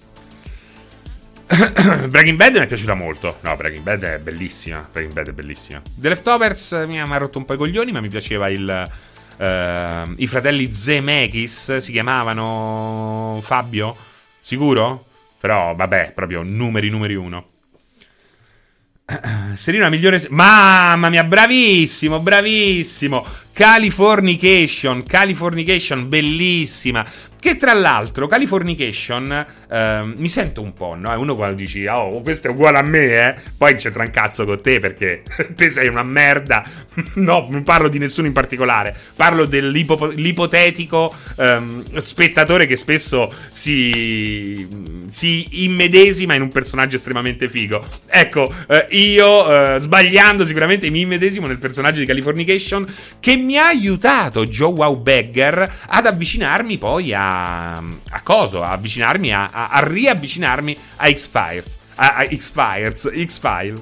Breaking Bad mi è piaciuta molto. No, Breaking Bad è bellissima. Breaking Bad è bellissima. The Leftovers mi ha rotto un po' i coglioni, ma mi piaceva il. Uh, I fratelli Zemeckis si chiamavano Fabio? Sicuro? Però, vabbè, proprio numeri, numeri uno. Serino la migliore. Mamma mia, bravissimo, bravissimo. Californication, Californication, bellissima. Che tra l'altro, Californication, eh, mi sento un po', no? È uno quando dici, oh, questo è uguale a me, eh? Poi c'entra un con te perché te sei una merda. no, non parlo di nessuno in particolare. Parlo dell'ipotetico ehm, spettatore che spesso si, si immedesima in un personaggio estremamente figo. Ecco, eh, io, eh, sbagliando sicuramente, mi immedesimo nel personaggio di Californication che mi ha aiutato Joe Wow Beggar ad avvicinarmi poi a a, coso, a avvicinarmi, a, a, a riavvicinarmi a X-Files. A X-Files, X-File.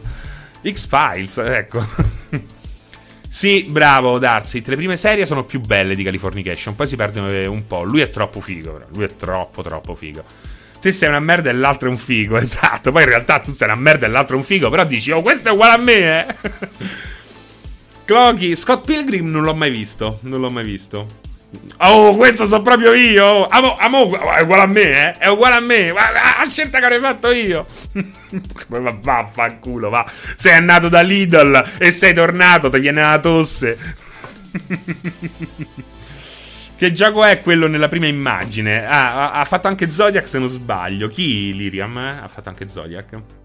X-Files, ecco. sì, bravo Darcy. Le prime serie sono più belle di Californication, poi si perde un po'. Lui è troppo figo, però. Lui è troppo, troppo figo. Te sei una merda e l'altro è un figo, esatto. Poi in realtà tu sei una merda e l'altro è un figo, però dici, oh, questo è uguale a me, eh. Clocky, Scott Pilgrim non l'ho mai visto. Non l'ho mai visto. Oh, questo so proprio io. Amo, amo, è uguale a me, eh? È uguale a me. La scelta che avrei fatto io. Ma vaffanculo, va. Sei nato da Lidl e sei tornato, ti viene la tosse. che gioco è quello nella prima immagine? Ah, ha, ha, fatto anche Zodiac se non sbaglio. Chi Liriam? Ha fatto anche Zodiac.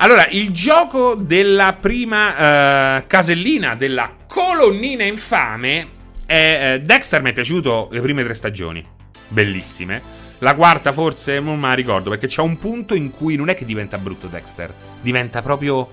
Allora, il gioco della prima uh, casellina, della colonnina infame e, eh, Dexter mi è piaciuto le prime tre stagioni, bellissime. La quarta forse non me la ricordo perché c'è un punto in cui non è che diventa brutto Dexter, diventa proprio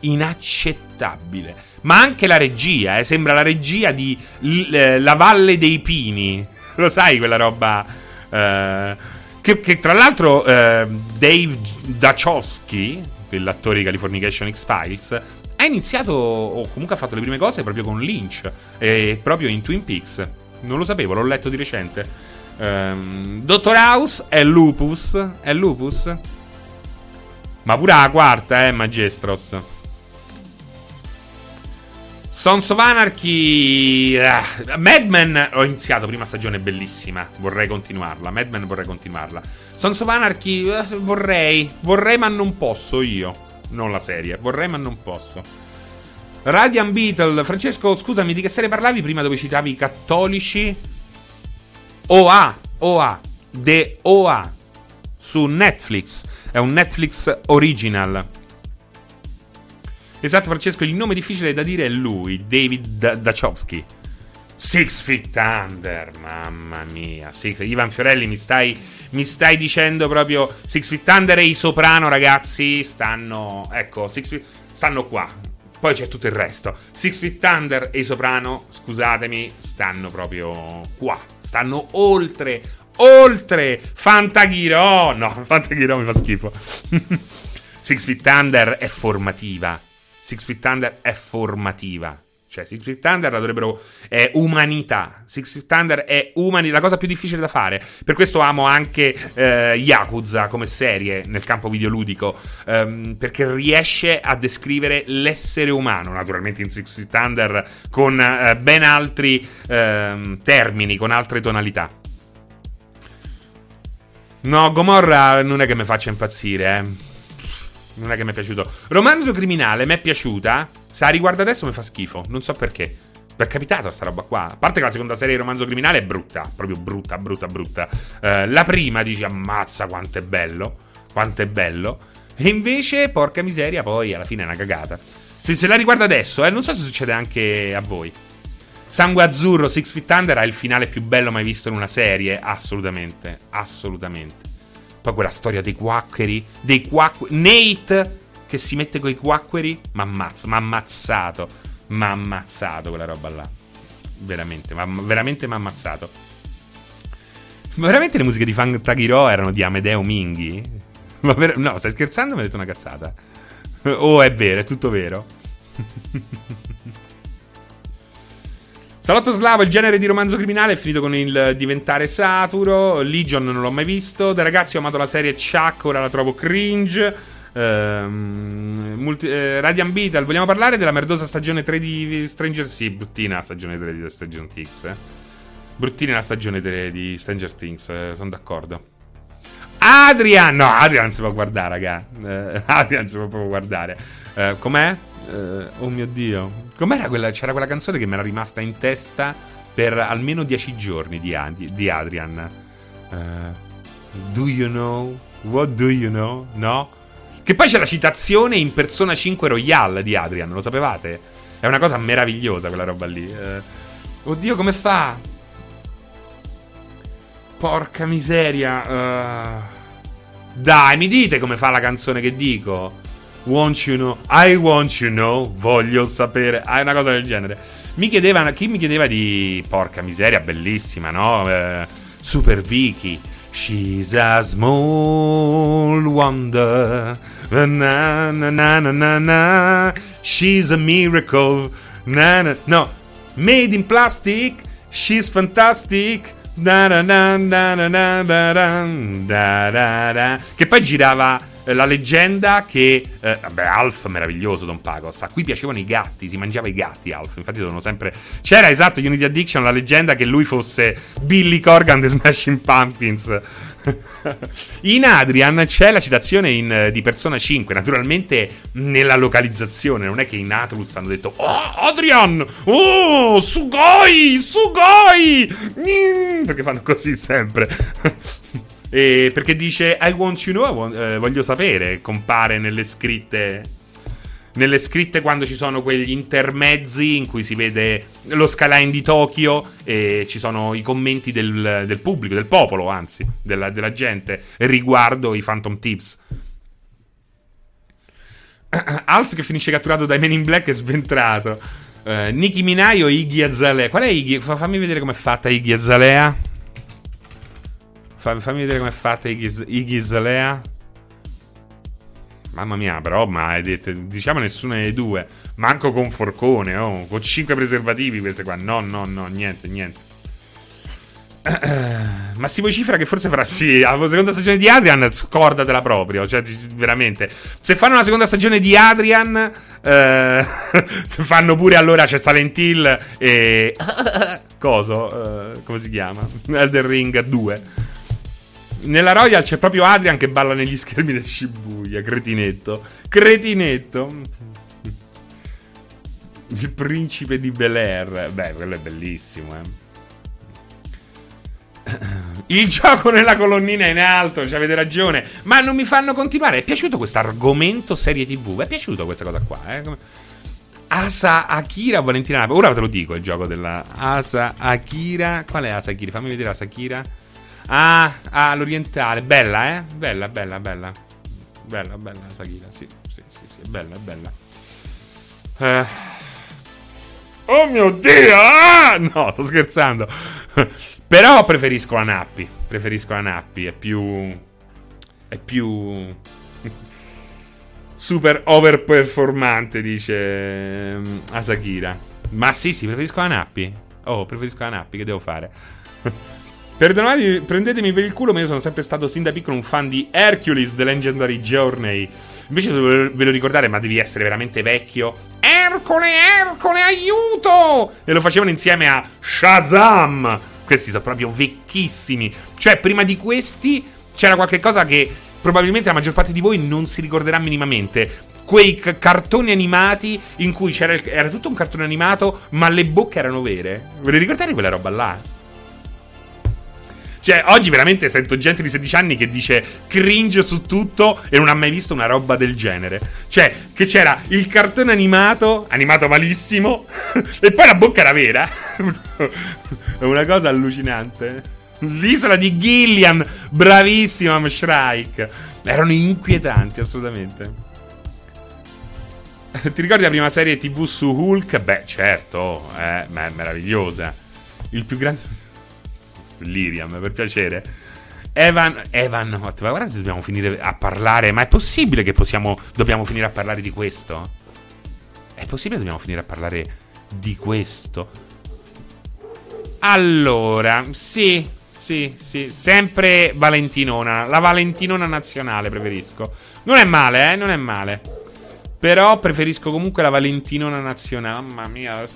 inaccettabile. Ma anche la regia, eh, sembra la regia di l- eh, La Valle dei Pini. Lo sai quella roba? Eh, che, che, tra l'altro Dave Dachowski, l'attore di Californication X-Files, ha iniziato, o comunque ha fatto le prime cose proprio con Lynch, e proprio in Twin Peaks. Non lo sapevo, l'ho letto di recente. Um, Dottor House è Lupus. È Lupus? Ma pure la quarta, eh, Magestros. Sons of Anarchy. Uh, Mad Men. Ho iniziato prima stagione, bellissima. Vorrei continuarla. Mad Men vorrei continuarla. Sons of Anarchy. Uh, vorrei. Vorrei, ma non posso io non la serie. Vorrei, ma non posso. Radiant Beetle. Francesco, scusami, di che serie parlavi prima dove citavi i cattolici? OA, OA, The OA su Netflix. È un Netflix original. Esatto, Francesco, il nome difficile da dire è lui, David Dachowski. Six Feet Under, mamma mia. Six, Ivan Fiorelli, mi stai, mi stai dicendo proprio Six Feet Under e i soprano, ragazzi, stanno, ecco, Feet, stanno qua. Poi c'è tutto il resto. Six Feet Under e i soprano, scusatemi, stanno proprio qua. Stanno oltre, oltre Fantaghiro. No, Fantaghiro mi fa schifo. Six Feet Under è formativa. Six Feet Under è formativa. Cioè, Six Feet Under la dovrebbero. È umanità. Six Feet Under è umanità. La cosa più difficile da fare. Per questo amo anche eh, Yakuza come serie nel campo videoludico. Um, perché riesce a descrivere l'essere umano. Naturalmente in Six Feet Under con uh, ben altri uh, termini, con altre tonalità. No, Gomorra non è che mi faccia impazzire, eh. Non è che mi è piaciuto. Romanzo criminale mi è piaciuta. Se la riguardo adesso mi fa schifo. Non so perché. Mi è capitato sta roba qua. A parte che la seconda serie di romanzo criminale è brutta. Proprio brutta, brutta, brutta. Uh, la prima dici ammazza quanto è bello. Quanto è bello. E invece, porca miseria, poi alla fine è una cagata. Se, se la riguardo adesso, eh, non so se succede anche a voi. Sangue Azzurro, Six Feet Under ha il finale più bello mai visto in una serie. Assolutamente. Assolutamente. Poi quella storia dei quacqueri. Dei quacqueri. Nate che si mette coi quacqueri. Ma ammazza, ma ammazzato. Ma ammazzato quella roba là. Veramente, ma veramente mi ha ammazzato. Ma veramente le musiche di Fantagiro erano di Amedeo Minghi? Ver- no, stai scherzando? Mi hai detto una cazzata. Oh, è vero, è tutto vero. Salotto Slavo, il genere di romanzo criminale è finito con il diventare saturo. Legion non l'ho mai visto. Da ragazzi ho amato la serie Chuck, ora la trovo cringe. Ehm, multi, eh, Radiant Beetle, vogliamo parlare della merdosa stagione 3 di Stranger Sì, bruttina la stagione 3 di Stranger Things. Eh. Bruttina la stagione 3 di Stranger Things, eh, sono d'accordo. Adrian! No, Adrian si può guardare, raga. Eh, Adrian si può proprio guardare. Eh, com'è? Uh, oh mio dio. Com'era quella? C'era quella canzone che mi era rimasta in testa per almeno dieci giorni di, Adi, di Adrian. Uh, do you know? What do you know? No? Che poi c'è la citazione in Persona 5 Royale di Adrian, lo sapevate? È una cosa meravigliosa quella roba lì. Uh, oddio, come fa? Porca miseria. Dai, mi dite come fa la canzone che dico? Want you know? I want you know. Voglio sapere. Ah, è una cosa del genere. Mi chiedevano, chi mi chiedeva di. Porca miseria, bellissima, no? Eh, Super Vicky. She's a small wonder. Na na na na na na. She's a miracle. Na na. No. Made in plastic. She's fantastic. Da da da da da da da da da. Che poi girava eh, la leggenda che. Eh, vabbè, Alf meraviglioso, Don Pagos. A cui piacevano i gatti, si mangiava i gatti, Alf. Infatti, sono sempre. C'era esatto, Unity Addiction, la leggenda che lui fosse Billy Corgan The Smashing Pumpkins. In Adrian c'è la citazione in, di Persona 5, naturalmente nella localizzazione, non è che in Atlus hanno detto Oh, Adrian! Oh, Sugoi! Sugoi! Mm, perché fanno così sempre. Perché dice I want you know, want, eh, voglio sapere, compare nelle scritte. Nelle scritte quando ci sono quegli intermezzi in cui si vede lo skyline di Tokyo e ci sono i commenti del, del pubblico, del popolo, anzi, della, della, gente riguardo i Phantom Tips. Alf che finisce catturato dai Men in Black è sventrato. Uh, Nicki Minaj o Iggy Azalea? Qual è Iggy? Fammi vedere com'è fatta Iggy Azalea. Fammi vedere come è fatta Iggy Zalea. Mamma mia, però, ma diciamo nessuna delle due. Manco con forcone, oh, con 5 preservativi queste qua. No, no, no, niente, niente. Ma si vocifera che forse farà sì. La seconda stagione di Adrian, scordatela proprio. Cioè, veramente. Se fanno una seconda stagione di Adrian, eh, fanno pure allora c'è Silent Hill e. Coso, eh, come si chiama? Elden Ring 2. Nella Royal c'è proprio Adrian che balla negli schermi del Shibuya. Cretinetto. Cretinetto. Il principe di Bel Air. Beh, quello è bellissimo, eh. Il gioco nella colonnina in alto, ci avete ragione. Ma non mi fanno continuare. È piaciuto questo argomento serie TV? È piaciuto questa cosa qua, eh? Asa Akira Valentina Ora te lo dico il gioco della Asa Akira. Qual è Asa Akira? Fammi vedere Asa Akira. Ah, ah, l'orientale. Bella, eh? Bella, bella, bella. Bella, bella Asa Akira. Sì, sì, sì, sì. Bella, bella. Eh. Oh mio Dio! Ah! No, sto scherzando. Però preferisco la Nappi. Preferisco la Nappi. È più. È più super overperformante, dice um, Asakira. Ma sì, sì, preferisco la Nappi. Oh, preferisco la Nappi, che devo fare? Perdonatemi, prendetemi per il culo, ma io sono sempre stato sin da piccolo un fan di Hercules The Legendary Journey. Invece ve lo ricordare, ma devi essere veramente vecchio. Ercole, Ercole, aiuto! E lo facevano insieme a Shazam. Questi sono proprio vecchissimi. Cioè, prima di questi c'era qualche cosa che probabilmente la maggior parte di voi non si ricorderà minimamente. Quei c- cartoni animati in cui c'era il, era tutto un cartone animato, ma le bocche erano vere. Ve le ricordate quella roba là? Cioè, oggi veramente sento gente di 16 anni che dice cringe su tutto e non ha mai visto una roba del genere. Cioè, che c'era il cartone animato, animato malissimo, e poi la bocca era vera. È una cosa allucinante. L'isola di Gillian, bravissima Shrike. Erano inquietanti, assolutamente. Ti ricordi la prima serie TV su Hulk? Beh, certo, eh, ma è meravigliosa. Il più grande. Liriam, per piacere. Evan, Evan, ma guarda se dobbiamo finire a parlare. Ma è possibile che possiamo, dobbiamo finire a parlare di questo? È possibile che dobbiamo finire a parlare di questo? Allora, sì, sì, sì, sempre Valentinona. La Valentinona nazionale preferisco. Non è male, eh, non è male. Però preferisco comunque la Valentinona nazionale. Mamma mia.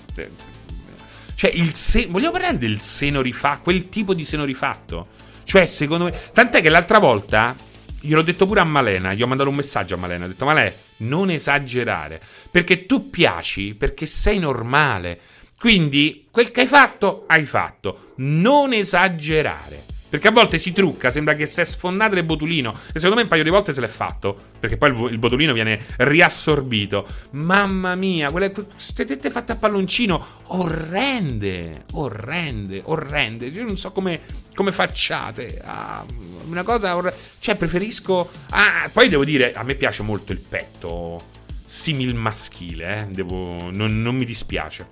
Cioè, il se... vogliamo parlare del seno rifatto, quel tipo di seno rifatto. Cioè, secondo me... Tant'è che l'altra volta, gliel'ho detto pure a Malena, gli ho mandato un messaggio a Malena, ho detto, Malè, non esagerare. Perché tu piaci, perché sei normale. Quindi quel che hai fatto, hai fatto. Non esagerare. Perché a volte si trucca, sembra che si è sfondato il botulino. E secondo me un paio di volte se l'è fatto. Perché poi il, il botulino viene riassorbito. Mamma mia, quelle, queste tette fatte a palloncino. Orrende, orrende, orrende. Io non so come, come facciate. Ah, una cosa orrenda. Cioè, preferisco. Ah, poi devo dire, a me piace molto il petto simil maschile. Eh? Devo, non, non mi dispiace.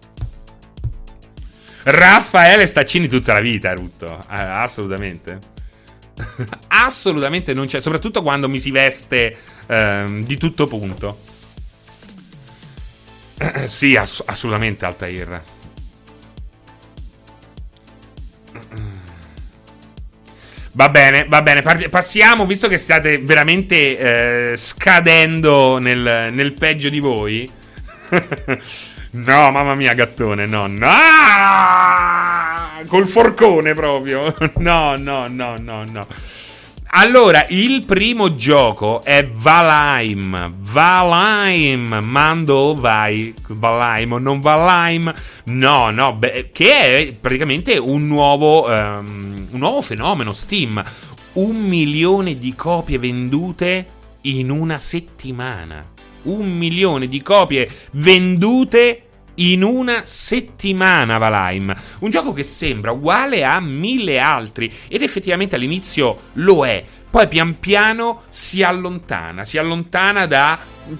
Raffaele Staccini tutta la vita, Rutto. Eh, assolutamente. assolutamente non c'è. Soprattutto quando mi si veste ehm, di tutto punto. sì, ass- assolutamente Altair. Va bene, va bene. passiamo, visto che state veramente eh, scadendo nel, nel peggio di voi. No, mamma mia, gattone, no, no! Col forcone proprio. No, no, no, no, no. Allora, il primo gioco è Valheim. Valheim. Mando, vai. Valheim o non Valheim. No, no, beh, che è praticamente un nuovo, um, un nuovo fenomeno Steam. Un milione di copie vendute in una settimana un milione di copie vendute in una settimana Valheim. Un gioco che sembra uguale a mille altri ed effettivamente all'inizio lo è. Poi pian piano si allontana, si allontana da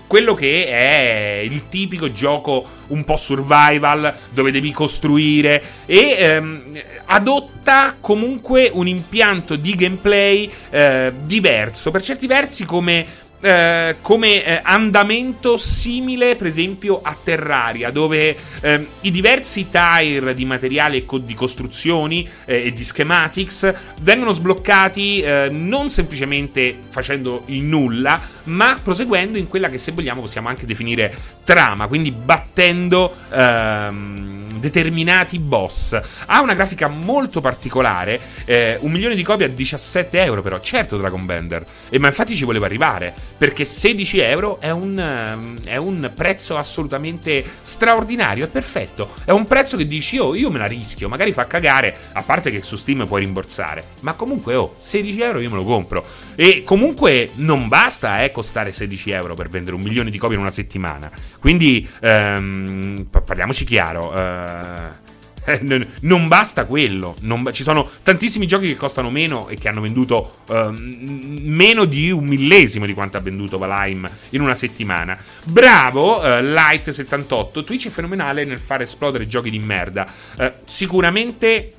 quello che è il tipico gioco un po' survival dove devi costruire e ehm, adotta comunque un impianto di gameplay eh, diverso, per certi versi come eh, come eh, andamento simile, per esempio, a Terraria, dove eh, i diversi tire di materiale e co- di costruzioni eh, e di schematics vengono sbloccati eh, non semplicemente facendo il nulla, ma proseguendo in quella che, se vogliamo, possiamo anche definire trama, quindi battendo. Ehm, determinati boss. Ha una grafica molto particolare, eh, un milione di copie a 17 euro però, certo Dragon Bender, e, ma infatti ci volevo arrivare, perché 16 euro è un, ehm, è un prezzo assolutamente straordinario, è perfetto, è un prezzo che dici oh io me la rischio, magari fa cagare, a parte che su Steam puoi rimborsare, ma comunque oh 16 euro io me lo compro. E comunque non basta eh, costare 16 euro per vendere un milione di copie in una settimana. Quindi ehm, parliamoci chiaro. Eh, eh non basta quello. Non, ci sono tantissimi giochi che costano meno e che hanno venduto uh, meno di un millesimo di quanto ha venduto Valheim in una settimana. Bravo, uh, Light78. Twitch è fenomenale nel far esplodere giochi di merda. Uh, sicuramente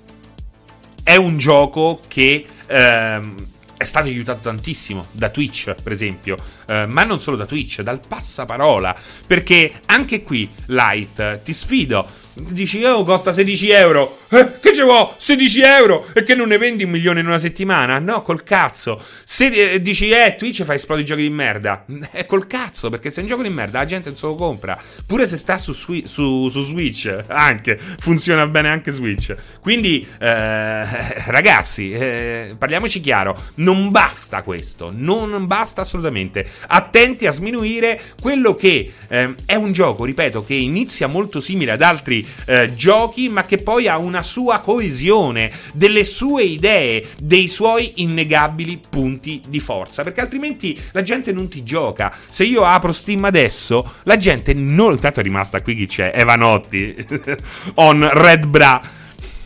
è un gioco che. Uh, è stato aiutato tantissimo da Twitch, per esempio, uh, ma non solo da Twitch, dal passaparola, perché anche qui, Light, ti sfido, dici, oh, costa 16 euro. Eh, che ci vuoi? 16 euro? E che non ne vendi un milione in una settimana? No, col cazzo. Se eh, dici, eh, Twitch fa esplodere i giochi di merda. È col cazzo, perché se è un gioco di merda la gente non se lo compra. Pure se sta su, su, su Switch, anche. Funziona bene anche Switch. Quindi, eh, ragazzi, eh, parliamoci chiaro. Non basta questo. Non basta assolutamente. Attenti a sminuire quello che eh, è un gioco, ripeto, che inizia molto simile ad altri eh, giochi, ma che poi ha una sua coesione, delle sue idee, dei suoi innegabili punti di forza. Perché altrimenti la gente non ti gioca. Se io apro Steam adesso, la gente non. Intanto è rimasta qui chi c'è? Evanotti on Red Bra.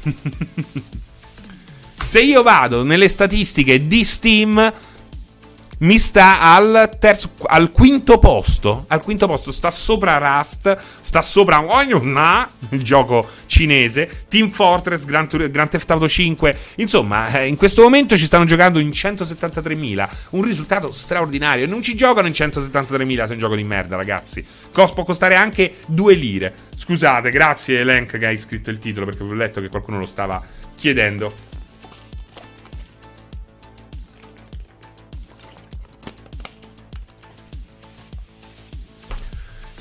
Se io vado nelle statistiche di Steam mi sta al, terzo, al quinto posto. Al quinto posto sta sopra Rust, sta sopra il gioco cinese, Team Fortress, Grand, Grand Theft Auto 5. Insomma, eh, in questo momento ci stanno giocando in 173.000. Un risultato straordinario. Non ci giocano in 173.000 se è un gioco di merda, ragazzi. Cos può costare anche 2 lire. Scusate, grazie Elenk che hai scritto il titolo perché ho letto che qualcuno lo stava chiedendo.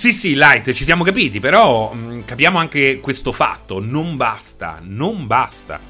Sì, sì, Light, ci siamo capiti, però mh, mm, capiamo anche questo fatto. Non basta, non basta.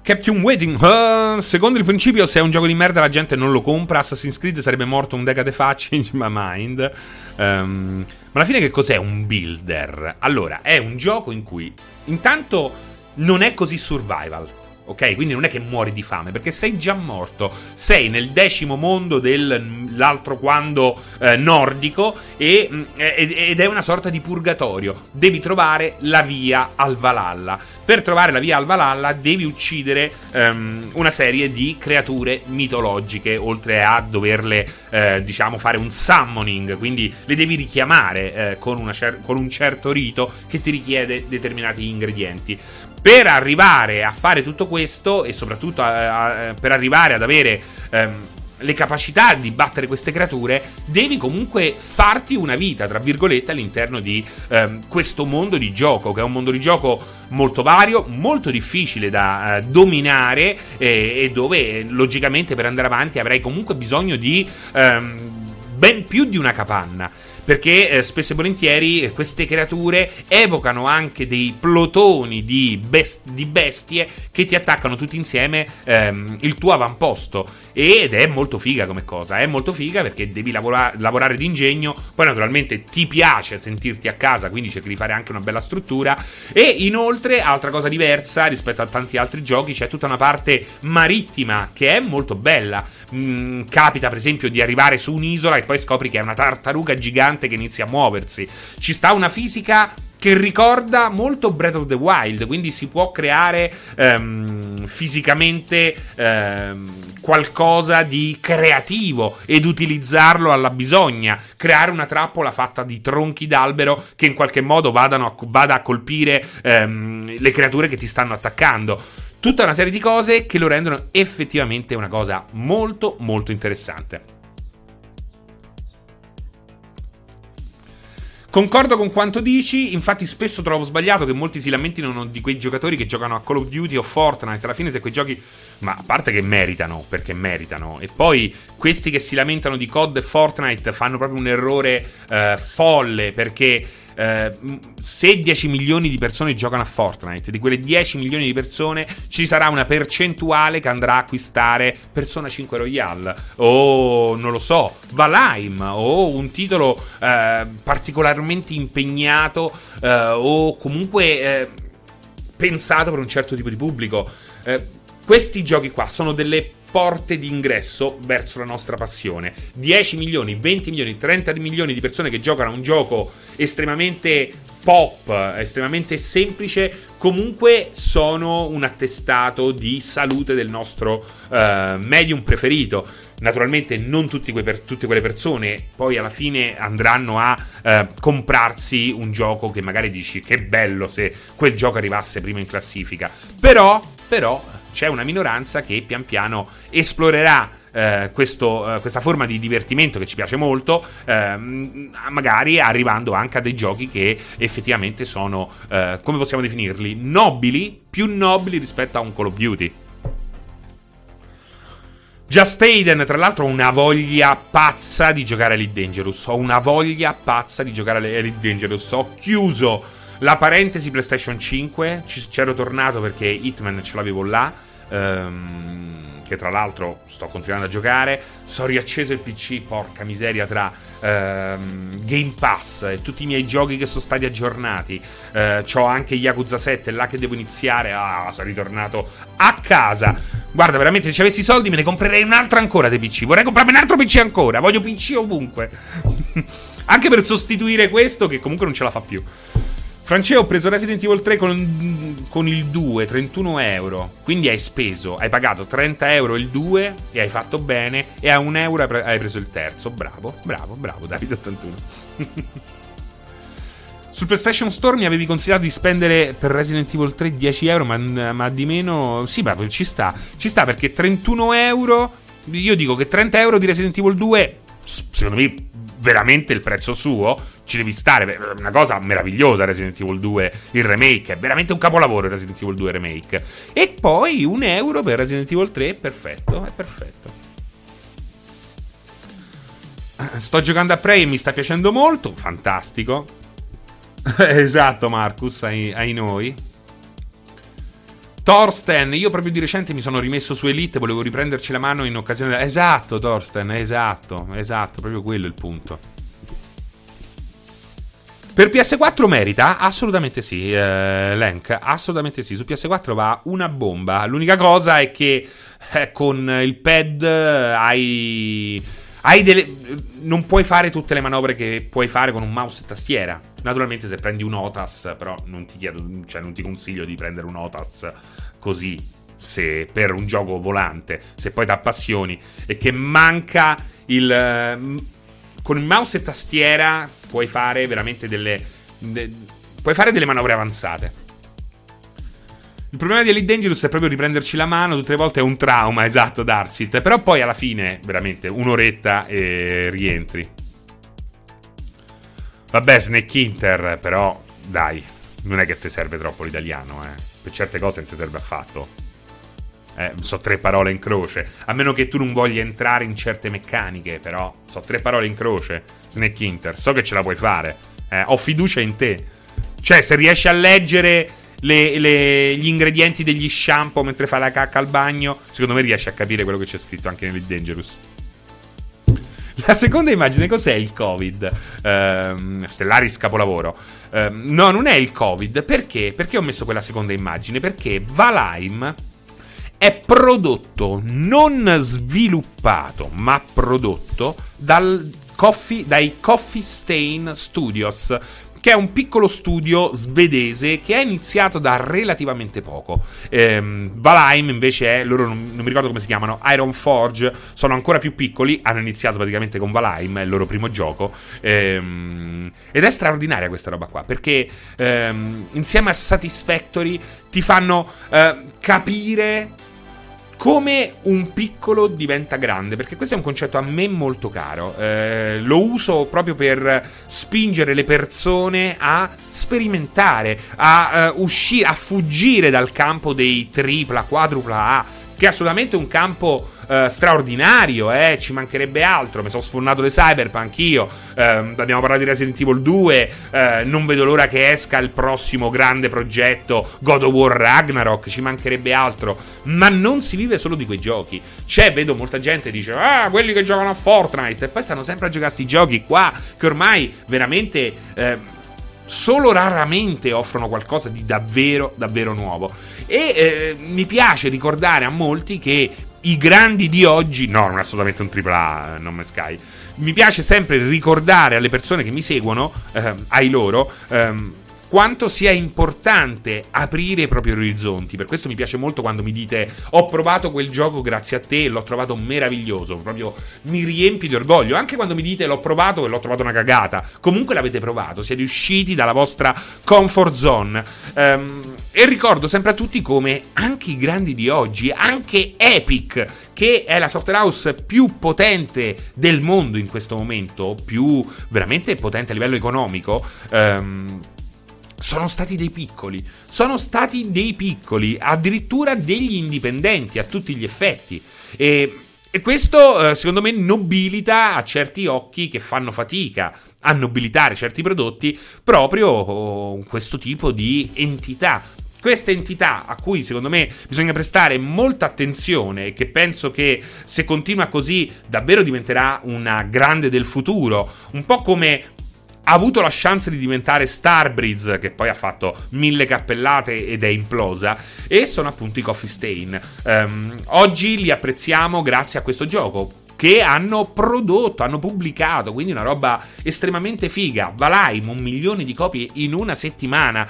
Captain Waiting. Uh, secondo il principio, se è un gioco di merda la gente non lo compra. Assassin's Creed sarebbe morto un decade fa. Change my mind. Um, ma alla fine, che cos'è un builder? Allora, è un gioco in cui intanto non è così survival ok? Quindi non è che muori di fame, perché sei già morto. Sei nel decimo mondo dell'altro quando eh, nordico e, mm, ed è una sorta di purgatorio. Devi trovare la via al Valhalla. Per trovare la via al Valhalla devi uccidere um, una serie di creature mitologiche, oltre a doverle, eh, diciamo, fare un summoning, quindi le devi richiamare eh, con, cer- con un certo rito che ti richiede determinati ingredienti. Per arrivare a fare tutto questo e soprattutto a, a, per arrivare ad avere ehm, le capacità di battere queste creature, devi comunque farti una vita, tra virgolette, all'interno di ehm, questo mondo di gioco, che è un mondo di gioco molto vario, molto difficile da eh, dominare eh, e dove logicamente per andare avanti avrai comunque bisogno di ehm, ben più di una capanna perché eh, spesso e volentieri queste creature evocano anche dei plotoni di, best- di, bestie che ti attaccano tutti insieme ehm, il tuo avamposto ed è molto figa come cosa, è molto figa perché devi lavora- lavorare d'ingegno, poi naturalmente ti piace sentirti a casa, quindi cerchi di fare anche una bella struttura e inoltre, altra cosa diversa rispetto a tanti altri giochi, c'è tutta una parte marittima che è molto bella. Mm, capita per esempio di arrivare su un'isola e poi scopri che è una tartaruga gigante che inizia a muoversi. Ci sta una fisica che ricorda molto Breath of the Wild, quindi si può creare um, fisicamente um, qualcosa di creativo ed utilizzarlo alla bisogna, creare una trappola fatta di tronchi d'albero che in qualche modo a, vada a colpire um, le creature che ti stanno attaccando. Tutta una serie di cose che lo rendono effettivamente una cosa molto molto interessante. Concordo con quanto dici, infatti spesso trovo sbagliato che molti si lamentino di quei giocatori che giocano a Call of Duty o Fortnite, alla fine se quei giochi... Ma a parte che meritano, perché meritano, e poi questi che si lamentano di COD e Fortnite fanno proprio un errore eh, folle, perché... eh, se 10 milioni di persone giocano a Fortnite, di quelle 10 milioni di persone ci sarà una percentuale che andrà a acquistare Persona 5 Royale o non lo so, Valheim o un titolo eh, particolarmente impegnato eh, o comunque eh, pensato per un certo tipo di pubblico. Eh, questi giochi qua sono delle porte d'ingresso verso la nostra passione. 10 milioni, 20 milioni, 30 milioni di persone che giocano a un gioco estremamente pop, estremamente semplice, comunque sono un attestato di salute del nostro uh, medium preferito. Naturalmente non per, tutte quelle persone poi alla fine andranno a uh, comprarsi un gioco che magari dici che bello se quel gioco arrivasse prima in classifica. Però, però c'è una minoranza che pian piano esplorerà eh, questo, eh, questa forma di divertimento che ci piace molto, eh, magari arrivando anche a dei giochi che effettivamente sono, eh, come possiamo definirli, nobili, più nobili rispetto a un Call of Duty. Just Aiden, tra l'altro, ho una voglia pazza di giocare a Elite Dangerous. Ho una voglia pazza di giocare a Elite Dangerous. Ho chiuso la parentesi PlayStation 5, ci, c'ero tornato perché Hitman ce l'avevo là, ehm, che tra l'altro sto continuando a giocare, sono riacceso il PC, porca miseria, tra ehm, Game Pass e tutti i miei giochi che sono stati aggiornati, eh, ho anche Yakuza 7 là che devo iniziare, ah, sono ritornato a casa. Guarda, veramente, se ci avessi soldi me ne comprerei un altro ancora dei PC, vorrei comprarmi un altro PC ancora, voglio PC ovunque. anche per sostituire questo che comunque non ce la fa più. Francesco, ho preso Resident Evil 3 con, con, il 2, 31 euro. Quindi hai speso, hai pagato 30 euro il 2 e hai fatto bene. E a 1 euro hai preso il terzo. Bravo, bravo, bravo, Davide 81. Sul PlayStation Store mi avevi consigliato di spendere per Resident Evil 3 10 euro, ma, ma di meno. Sì, ma ci sta. Ci sta perché 31 euro. Io dico che 30 euro di Resident Evil 2, secondo me, veramente il prezzo suo, ci devi stare. Una cosa meravigliosa Resident Evil 2, il remake, è veramente un capolavoro Resident Evil 2 remake. E poi un euro per Resident Evil 3, perfetto, è perfetto. Sto giocando a Prey e mi sta piacendo molto, fantastico. esatto Marcus, ai, ai noi. Thorsten, io proprio di recente mi sono rimesso su Elite, volevo riprenderci la mano in occasione. Esatto, Thorsten, esatto, esatto, proprio quello è il punto. Per PS4 merita? Assolutamente sì, eh, Lank, assolutamente sì. Su PS4 va una bomba. L'unica cosa è che eh, con il pad hai delle... non puoi fare tutte le manovre che puoi fare con un mouse e tastiera. Naturalmente se prendi un OTAS, però non ti chiedo, cioè non ti consiglio di prendere un OTAS così se per un gioco volante, se poi ti appassioni e che manca il ehm, con il mouse e tastiera puoi fare veramente delle de, puoi fare delle manovre avanzate. Il problema di Elite Dangerous è proprio riprenderci la mano, tutte le volte è un trauma, esatto, Darsit, però poi alla fine veramente un'oretta e rientri. Vabbè, Snake Inter, però dai, non è che ti serve troppo l'italiano, eh. Per certe cose non ti serve affatto. Eh, so tre parole in croce. A meno che tu non voglia entrare in certe meccaniche, però so tre parole in croce. Snake Inter, so che ce la puoi fare. Eh, ho fiducia in te. Cioè, se riesci a leggere le, le, gli ingredienti degli shampoo mentre fai la cacca al bagno, secondo me riesci a capire quello che c'è scritto anche nel Dangerous. La seconda immagine cos'è il Covid? Uh, Stellaris capolavoro. Uh, no, non è il Covid. Perché? Perché ho messo quella seconda immagine? Perché Valheim è prodotto, non sviluppato, ma prodotto dal coffee, dai Coffee Stain Studios che è un piccolo studio svedese che è iniziato da relativamente poco. Ehm, Valheim invece è, loro non, non, mi ricordo come si chiamano, Iron Forge, sono ancora più piccoli, hanno iniziato praticamente con Valheim, è il loro primo gioco. Ehm, ed è straordinaria questa roba qua, perché ehm, insieme a Satisfactory ti fanno eh, capire come un piccolo diventa grande, perché questo è un concetto a me molto caro. Eh, lo uso proprio per spingere le persone a sperimentare, a uh, uscire, a fuggire dal campo dei tripla, quadrupla A, che è assolutamente un campo eh, straordinario, eh, ci mancherebbe altro. Mi sono sfornato le Cyberpunk io. Eh, abbiamo parlato di Resident Evil 2. Eh, non vedo l'ora che esca il prossimo grande progetto God of War Ragnarok. Ci mancherebbe altro. Ma non si vive solo di quei giochi. C'è, vedo molta gente dice: Ah, quelli che giocano a Fortnite. E poi stanno sempre a giocare questi giochi qua. Che ormai veramente. Eh, solo raramente offrono qualcosa di davvero, davvero nuovo. E eh, mi piace ricordare a molti che i grandi di oggi, no, non è assolutamente un AAA, non me Sky. Mi piace sempre ricordare alle persone che mi seguono, eh, ai loro, ehm, quanto sia importante aprire i propri orizzonti. Per questo mi piace molto quando mi dite ho provato quel gioco grazie a te e l'ho trovato meraviglioso, proprio mi riempi di orgoglio. Anche quando mi dite l'ho provato e l'ho trovato una cagata, comunque l'avete provato, siete usciti dalla vostra comfort zone. Um, e ricordo sempre a tutti come anche i grandi di oggi, anche Epic, che è la software house più potente del mondo in questo momento, più veramente potente a livello economico, um, sono stati dei piccoli, sono stati dei piccoli, addirittura degli indipendenti a tutti gli effetti. E, e questo, eh, secondo me, nobilita a certi occhi che fanno fatica a nobilitare certi prodotti proprio oh, questo tipo di entità. Questa entità a cui secondo me bisogna prestare molta attenzione e che penso che se continua così davvero diventerà una grande del futuro, un po' come ha avuto la chance di diventare Starbreeze, che poi ha fatto mille cappellate ed è implosa, e sono appunto i Coffee Stain. Um, oggi li apprezziamo grazie a questo gioco che hanno prodotto, hanno pubblicato, quindi una roba estremamente figa. Valheim, un milione di copie in una settimana.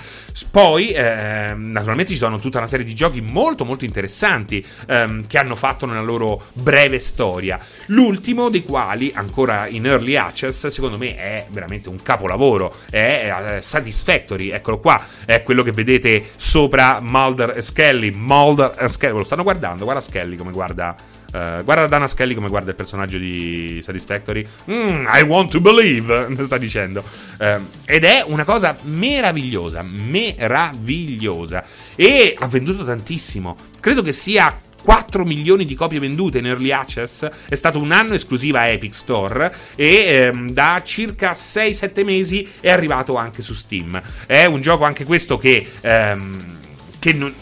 Poi, eh, naturalmente, ci sono tutta una serie di giochi molto, molto interessanti ehm, che hanno fatto nella loro breve storia. L'ultimo dei quali, ancora in early access, secondo me è veramente un capolavoro. È eh, Satisfactory, eccolo qua, è quello che vedete sopra Mulder e Skelly. Mulder e Skelly, lo stanno guardando, guarda Skelly come guarda Uh, guarda Dana Skelly come guarda il personaggio di Satisfactory. Mm, I want to believe, sta dicendo. Uh, ed è una cosa meravigliosa, meravigliosa. E ha venduto tantissimo. Credo che sia 4 milioni di copie vendute in early access. È stato un anno esclusiva Epic Store e ehm, da circa 6-7 mesi è arrivato anche su Steam. È un gioco anche questo che, ehm, che non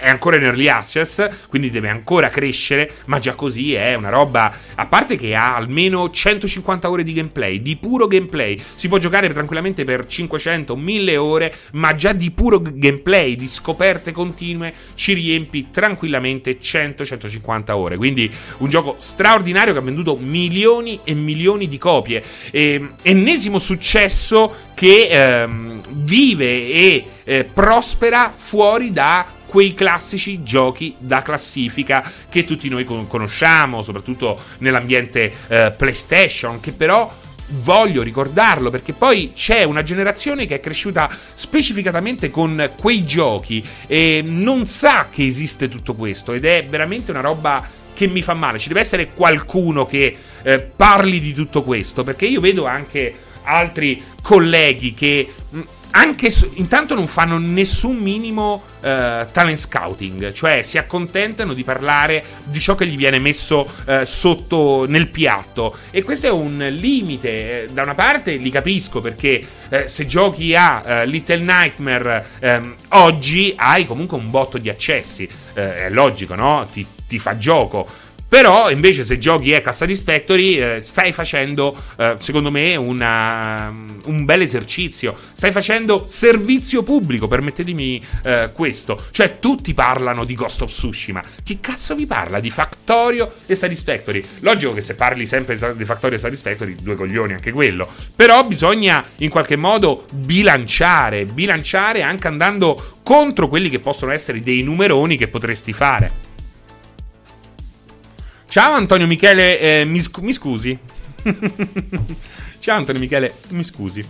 è ancora in early access, quindi deve ancora crescere, ma già così è una roba, a parte che ha almeno 150 ore di gameplay, di puro gameplay, si può giocare tranquillamente per 500, 1000 ore, ma già di puro gameplay, di scoperte continue, ci riempi tranquillamente 100-150 ore, quindi un gioco straordinario che ha venduto milioni e milioni di copie, e, ennesimo successo che ehm, vive e eh, prospera fuori da quei classici giochi da classifica che tutti noi conosciamo, soprattutto nell'ambiente eh, PlayStation, che però voglio ricordarlo perché poi c'è una generazione che è cresciuta specificatamente con quei giochi e non sa che esiste tutto questo ed è veramente una roba che mi fa male. Ci deve essere qualcuno che eh, parli di tutto questo perché io vedo anche altri colleghi che mh, anche su, intanto non fanno nessun minimo uh, talent scouting, cioè si accontentano di parlare di ciò che gli viene messo uh, sotto nel piatto. E questo è un limite. Da una parte li capisco perché uh, se giochi a Little Nightmare um, oggi hai comunque un botto di accessi. è logico, no? Ti, ti fa gioco. Però invece se giochi Ecca Satisfactory eh, stai facendo, eh, secondo me, una, un bel esercizio. Stai facendo servizio pubblico, permettetemi eh, questo. Cioè tutti parlano di Ghost of Tsushima. Chi cazzo vi parla di Factorio e Satisfactory? Logico che se parli sempre di Factorio e Satisfactory, due coglioni anche quello. Però bisogna in qualche modo bilanciare, bilanciare anche andando contro quelli che possono essere dei numeroni che potresti fare. Ciao Antonio Michele, eh, mi, scu- mi scusi. Ciao Antonio Michele, mi scusi.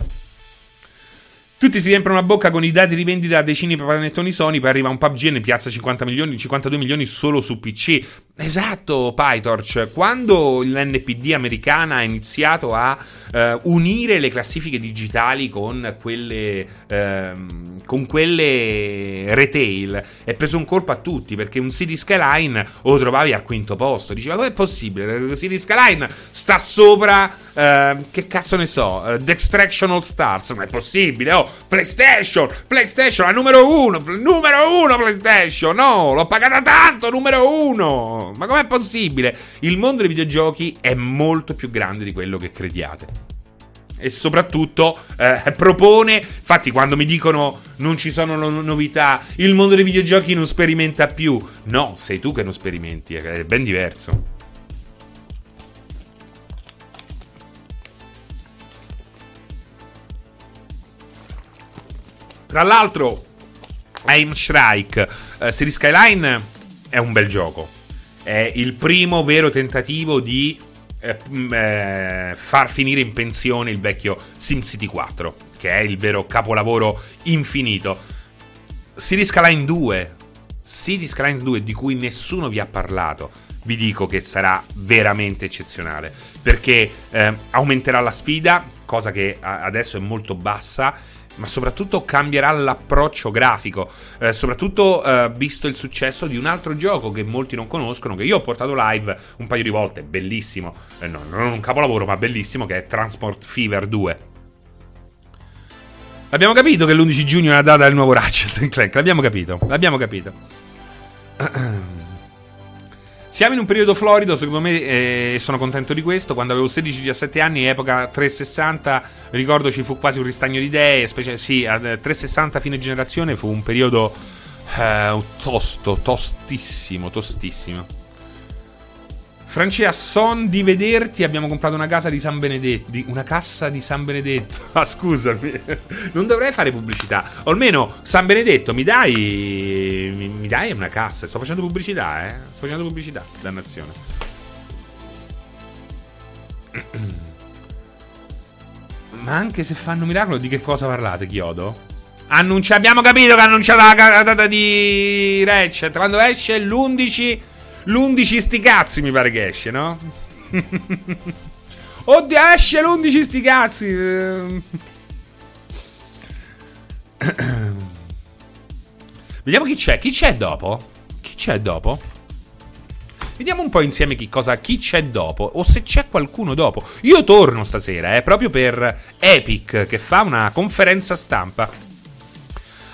Tutti si riempiono la bocca con i dati di vendita a decine di panettoni Sony, poi arriva un PUBG e ne piazza 50 milioni, 52 milioni solo su PC. Esatto, PyTorch. Quando l'NPD americana ha iniziato a uh, unire le classifiche digitali con quelle, uh, con quelle retail, è preso un colpo a tutti perché un City Skyline lo trovavi al quinto posto. Diceva, come è possibile? City Skyline sta sopra, uh, che cazzo ne so, uh, The Extraction All Stars. Non è possibile, oh, PlayStation, PlayStation, la numero uno, numero uno PlayStation. No, l'ho pagata tanto, numero uno. Ma com'è possibile? Il mondo dei videogiochi è molto più grande di quello che crediate e soprattutto eh, propone, infatti quando mi dicono non ci sono no- novità, il mondo dei videogiochi non sperimenta più, no, sei tu che non sperimenti, è ben diverso. Tra l'altro, Aim Strike uh, Series Skyline è un bel gioco. È il primo vero tentativo di eh, eh, far finire in pensione il vecchio SimCity 4, che è il vero capolavoro infinito. City Skyline 2, City Skyline 2 di cui nessuno vi ha parlato, vi dico che sarà veramente eccezionale, perché eh, aumenterà la sfida, cosa che adesso è molto bassa ma soprattutto cambierà l'approccio grafico, eh, soprattutto eh, visto il successo di un altro gioco che molti non conoscono, che io ho portato live un paio di volte, bellissimo, eh, no, non un capolavoro ma bellissimo, che è Transport Fever 2. Abbiamo capito che l'11 giugno è la data del nuovo Ratchet Clank, l'abbiamo capito, l'abbiamo capito. Siamo in un periodo florido, secondo me, e eh, sono contento di questo. Quando avevo 16-17 anni, epoca 360, ricordo ci fu quasi un ristagno di idee. Specie, sì, 360 fine generazione fu un periodo eh, tosto, tostissimo, tostissimo. Francia, son di vederti. Abbiamo comprato una casa di San Benedetto. Una cassa di San Benedetto. Ah, scusami. Non dovrei fare pubblicità. O almeno, San Benedetto, mi dai. Mi, mi dai una cassa. Sto facendo pubblicità, eh. Sto facendo pubblicità. Dannazione. Ma anche se fanno miracolo, di che cosa parlate, Chiodo? Annuncia- abbiamo capito che ha annunciato la data di Ratchet. Quando esce l'11 L'11 sti cazzi mi pare che esce, no? Oddio, esce l'11 sti cazzi. Vediamo chi c'è. Chi c'è dopo? Chi c'è dopo? Vediamo un po' insieme chi, cosa, chi c'è dopo. O se c'è qualcuno dopo. Io torno stasera, eh, proprio per Epic, che fa una conferenza stampa.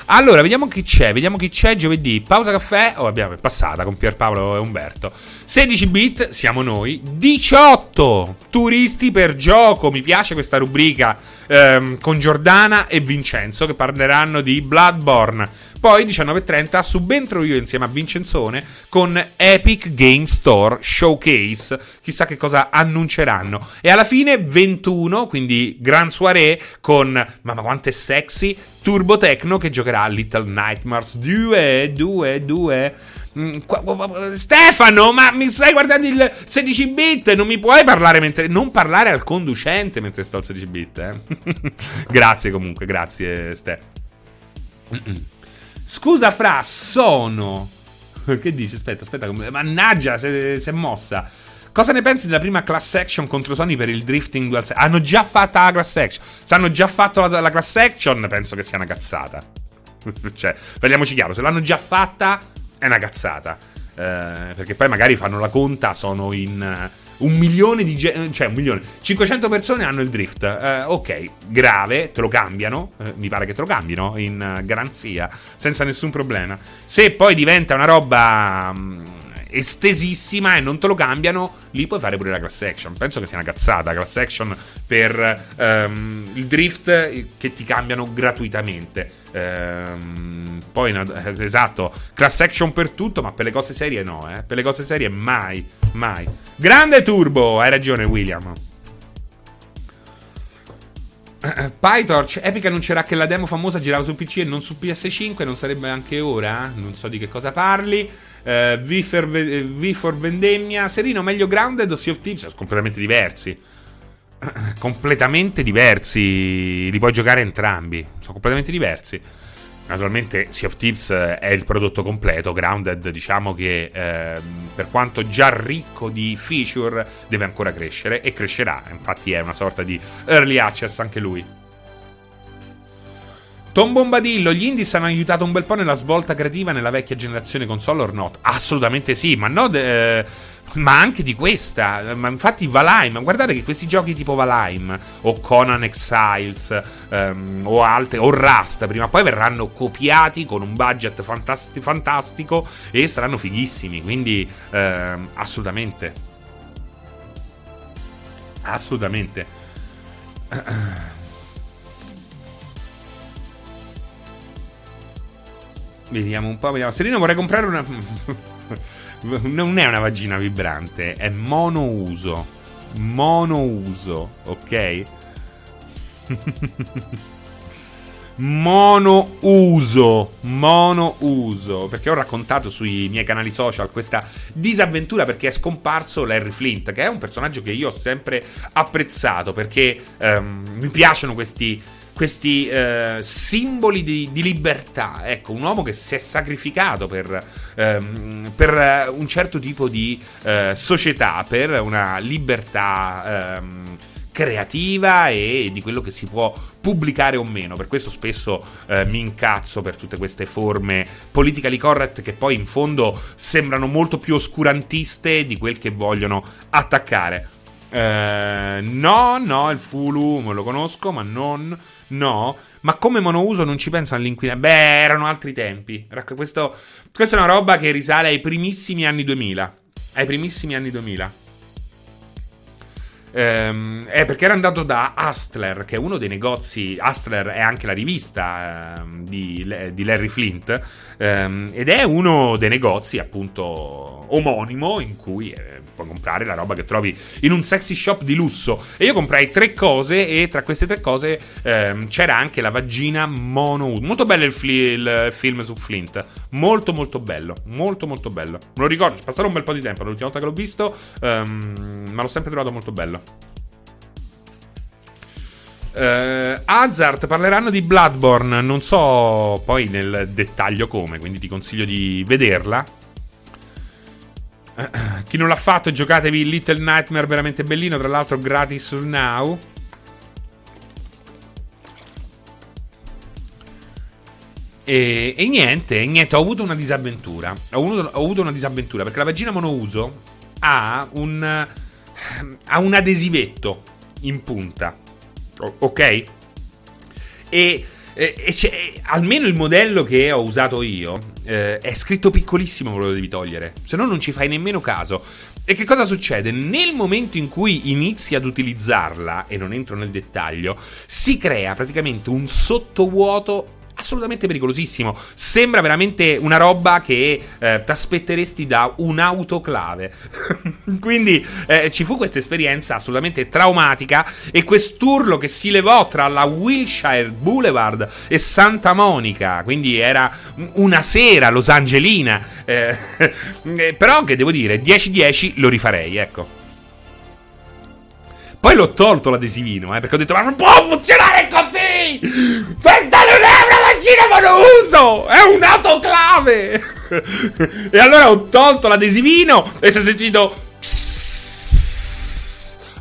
Allora, vediamo chi c'è. Vediamo chi c'è giovedì. Pausa caffè. Oh, abbiamo è passata con Pierpaolo e Umberto. 16 bit, siamo noi. 18 turisti per gioco. Mi piace questa rubrica ehm, con Giordana e Vincenzo che parleranno di Bloodborne. Poi 19.30 subentro io insieme a Vincenzone con Epic Game Store Showcase. Chissà che cosa annunceranno. E alla fine 21, quindi Grand Soirée con, mamma quanto è sexy, Turbo Tecno che giocherà a Little Nightmares 2, 2, 2. Stefano, ma mi stai guardando il 16 bit? Non mi puoi parlare mentre. Non parlare al conducente mentre sto al 16 bit, eh? grazie comunque, grazie, Ste. Scusa, Fra, sono. Che dici? Aspetta, aspetta. Mannaggia, si è mossa. Cosa ne pensi della prima class action contro Sony per il drifting dual Hanno già fatto la class action. Se hanno già fatto la, la class action, penso che sia una cazzata. cioè, parliamoci chiaro, se l'hanno già fatta, è una cazzata. Eh, perché poi magari fanno la conta, sono in un milione di gente, cioè un milione, 500 persone hanno il drift. Eh, ok, grave, te lo cambiano. Eh, mi pare che te lo cambino in uh, garanzia, senza nessun problema. Se poi diventa una roba um, estesissima e non te lo cambiano, lì puoi fare pure la class action. Penso che sia una cazzata. Class action per um, il drift che ti cambiano gratuitamente. Ehm, poi, esatto, class action per tutto, ma per le cose serie no, eh. Per le cose serie mai, mai. Grande turbo, hai ragione William. PyTorch, Epic annuncerà che la demo famosa girava su PC e non su PS5, non sarebbe anche ora? Non so di che cosa parli. Uh, v, for, v for Vendemmia, Serino, meglio Grounded o Sea of Thieves? Sono completamente diversi. completamente diversi. Li puoi giocare entrambi. Sono completamente diversi. Naturalmente Sea of Thieves eh, è il prodotto completo, Grounded diciamo che eh, per quanto già ricco di feature deve ancora crescere e crescerà, infatti è una sorta di early access anche lui. Tom Bombadillo, gli indies hanno aiutato un bel po' nella svolta creativa nella vecchia generazione console or not? Assolutamente sì, ma no... De- eh, ma anche di questa. Ma infatti Valheim, guardate che questi giochi tipo Valheim o Conan Exiles um, o altre o Rust prima o poi verranno copiati con un budget fantasti- fantastico e saranno fighissimi, quindi um, assolutamente. Assolutamente. Vediamo un po', vediamo. Serino vorrei comprare una non è una vagina vibrante, è monouso. Monouso, ok? monouso, monouso, perché ho raccontato sui miei canali social questa disavventura perché è scomparso Larry Flint, che è un personaggio che io ho sempre apprezzato perché um, mi piacciono questi questi eh, simboli di, di, libertà. Ecco, un uomo che si è sacrificato per, ehm, per un certo tipo di eh, società, per una libertà ehm, creativa e di quello che si può pubblicare o meno. Per questo spesso eh, mi incazzo per tutte queste forme politically correct che poi in fondo sembrano molto più oscurantiste di quel che vogliono attaccare. Eh, no, no, il Fulu lo conosco, ma non No, ma come monouso non ci penso all'inquinamento. Beh, erano altri tempi. Questo, questa è una roba che risale ai primissimi anni 2000. Ai primissimi anni 2000. Ehm, è perché era andato da Hustler, che è uno dei negozi. Hustler è anche la rivista ehm, di, di, Larry Flint. Ehm, ed è uno dei negozi, appunto, omonimo in cui. Eh, puoi comprare la roba che trovi in un sexy shop di lusso. E io comprai tre cose e tra queste tre cose ehm, c'era anche la vagina mono. Molto bello il, fli- il, film su Flint. Molto molto bello. Molto molto bello. Me lo ricordo, passato un bel po' di tempo l'ultima volta che l'ho visto, ehm, ma l'ho sempre trovato molto bello. Uh, Hazard parleranno di Bloodborne, non so poi nel dettaglio come, quindi ti consiglio di vederla. Chi non l'ha fatto, giocatevi Little Nightmare, veramente bellino. Tra l'altro, gratis sul Now. E, e, niente, niente, ho avuto una disavventura. Ho avuto, ho avuto una disavventura perché la vagina monouso ha un, ha un adesivetto in punta. Ok? E e, e almeno il modello che ho usato io eh, è scritto piccolissimo quello che devi togliere, se no non ci fai nemmeno caso. E che cosa succede? Nel momento in cui inizi ad utilizzarla, e non entro nel dettaglio, si crea praticamente un sottovuoto assolutamente pericolosissimo. Sembra veramente una roba che eh, ti aspetteresti da un'autoclave. Quindi eh, ci fu questa esperienza assolutamente traumatica e quest'urlo che si levò tra la Wilshire Boulevard e Santa Monica. Quindi era una sera Los Angelina. Eh, eh però che devo dire, 10-10 lo rifarei, ecco. Poi l'ho tolto l'adesivino, eh, perché ho detto, ma non può funzionare così! Questa non è una macchina monouso! È un'autoclave! e allora ho tolto l'adesivino e si è sentito...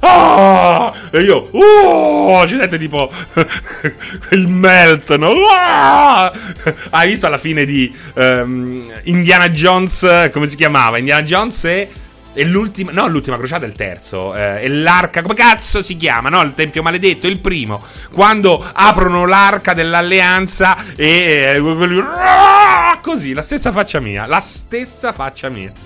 Oh! E io, oh, ci dette tipo il melt, no? Oh! Hai visto alla fine di um, Indiana Jones, come si chiamava? Indiana Jones e e l'ultima, no, l'ultima crociata è il terzo. Eh, è l'arca, come cazzo si chiama? No, il tempio maledetto, il primo. Quando aprono l'arca dell'alleanza e eh, così, la stessa faccia mia. La stessa faccia mia.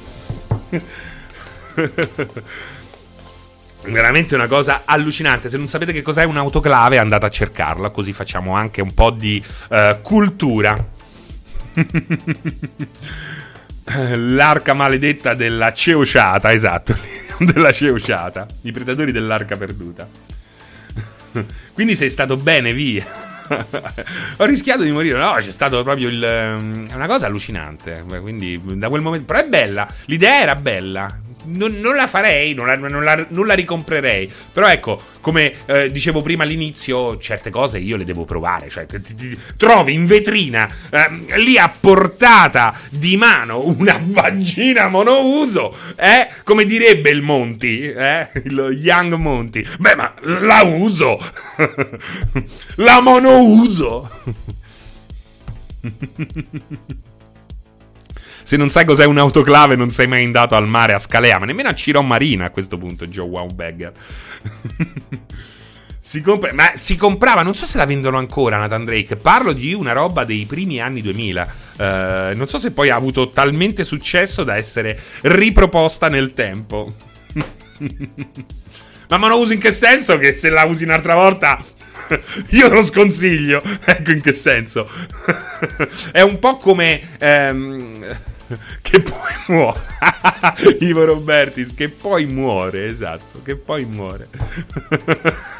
Veramente una cosa allucinante. Se non sapete che cos'è un'autoclave, andate a cercarla, così facciamo anche un po' di uh, cultura. L'arca maledetta della ceociata, esatto, della ceociata, i predatori dell'arca perduta. Quindi sei stato bene, via. Ho rischiato di morire, no, c'è stato proprio il... È una cosa allucinante, quindi da quel momento... Però è bella, l'idea era bella. Non, non la farei, non la, non, la, non la, ricomprerei. Però ecco, come eh, dicevo prima all'inizio, certe cose io le devo provare. Cioè, ti, ti, ti, trovi in vetrina, eh, lì a portata di mano, una vagina monouso, eh? Come direbbe il Monti, eh? Lo Young Monti. Beh, ma la uso! la monouso! Se non sai cos'è un'autoclave, non sei mai andato al mare a Scalea, ma nemmeno a Ciron Marina a questo punto, Joe Wowbagger. si compra- ma si comprava, non so se la vendono ancora Nathan Drake. Parlo di una roba dei primi anni 2000. Uh, eh, non so se poi ha avuto talmente successo da essere riproposta nel tempo. ma me lo usi in che senso? Che se la usi un'altra volta io lo sconsiglio. Ecco in che senso. È un po' come. Ehm, che poi muore. Ivo Robertis, che poi muore, esatto, che poi muore.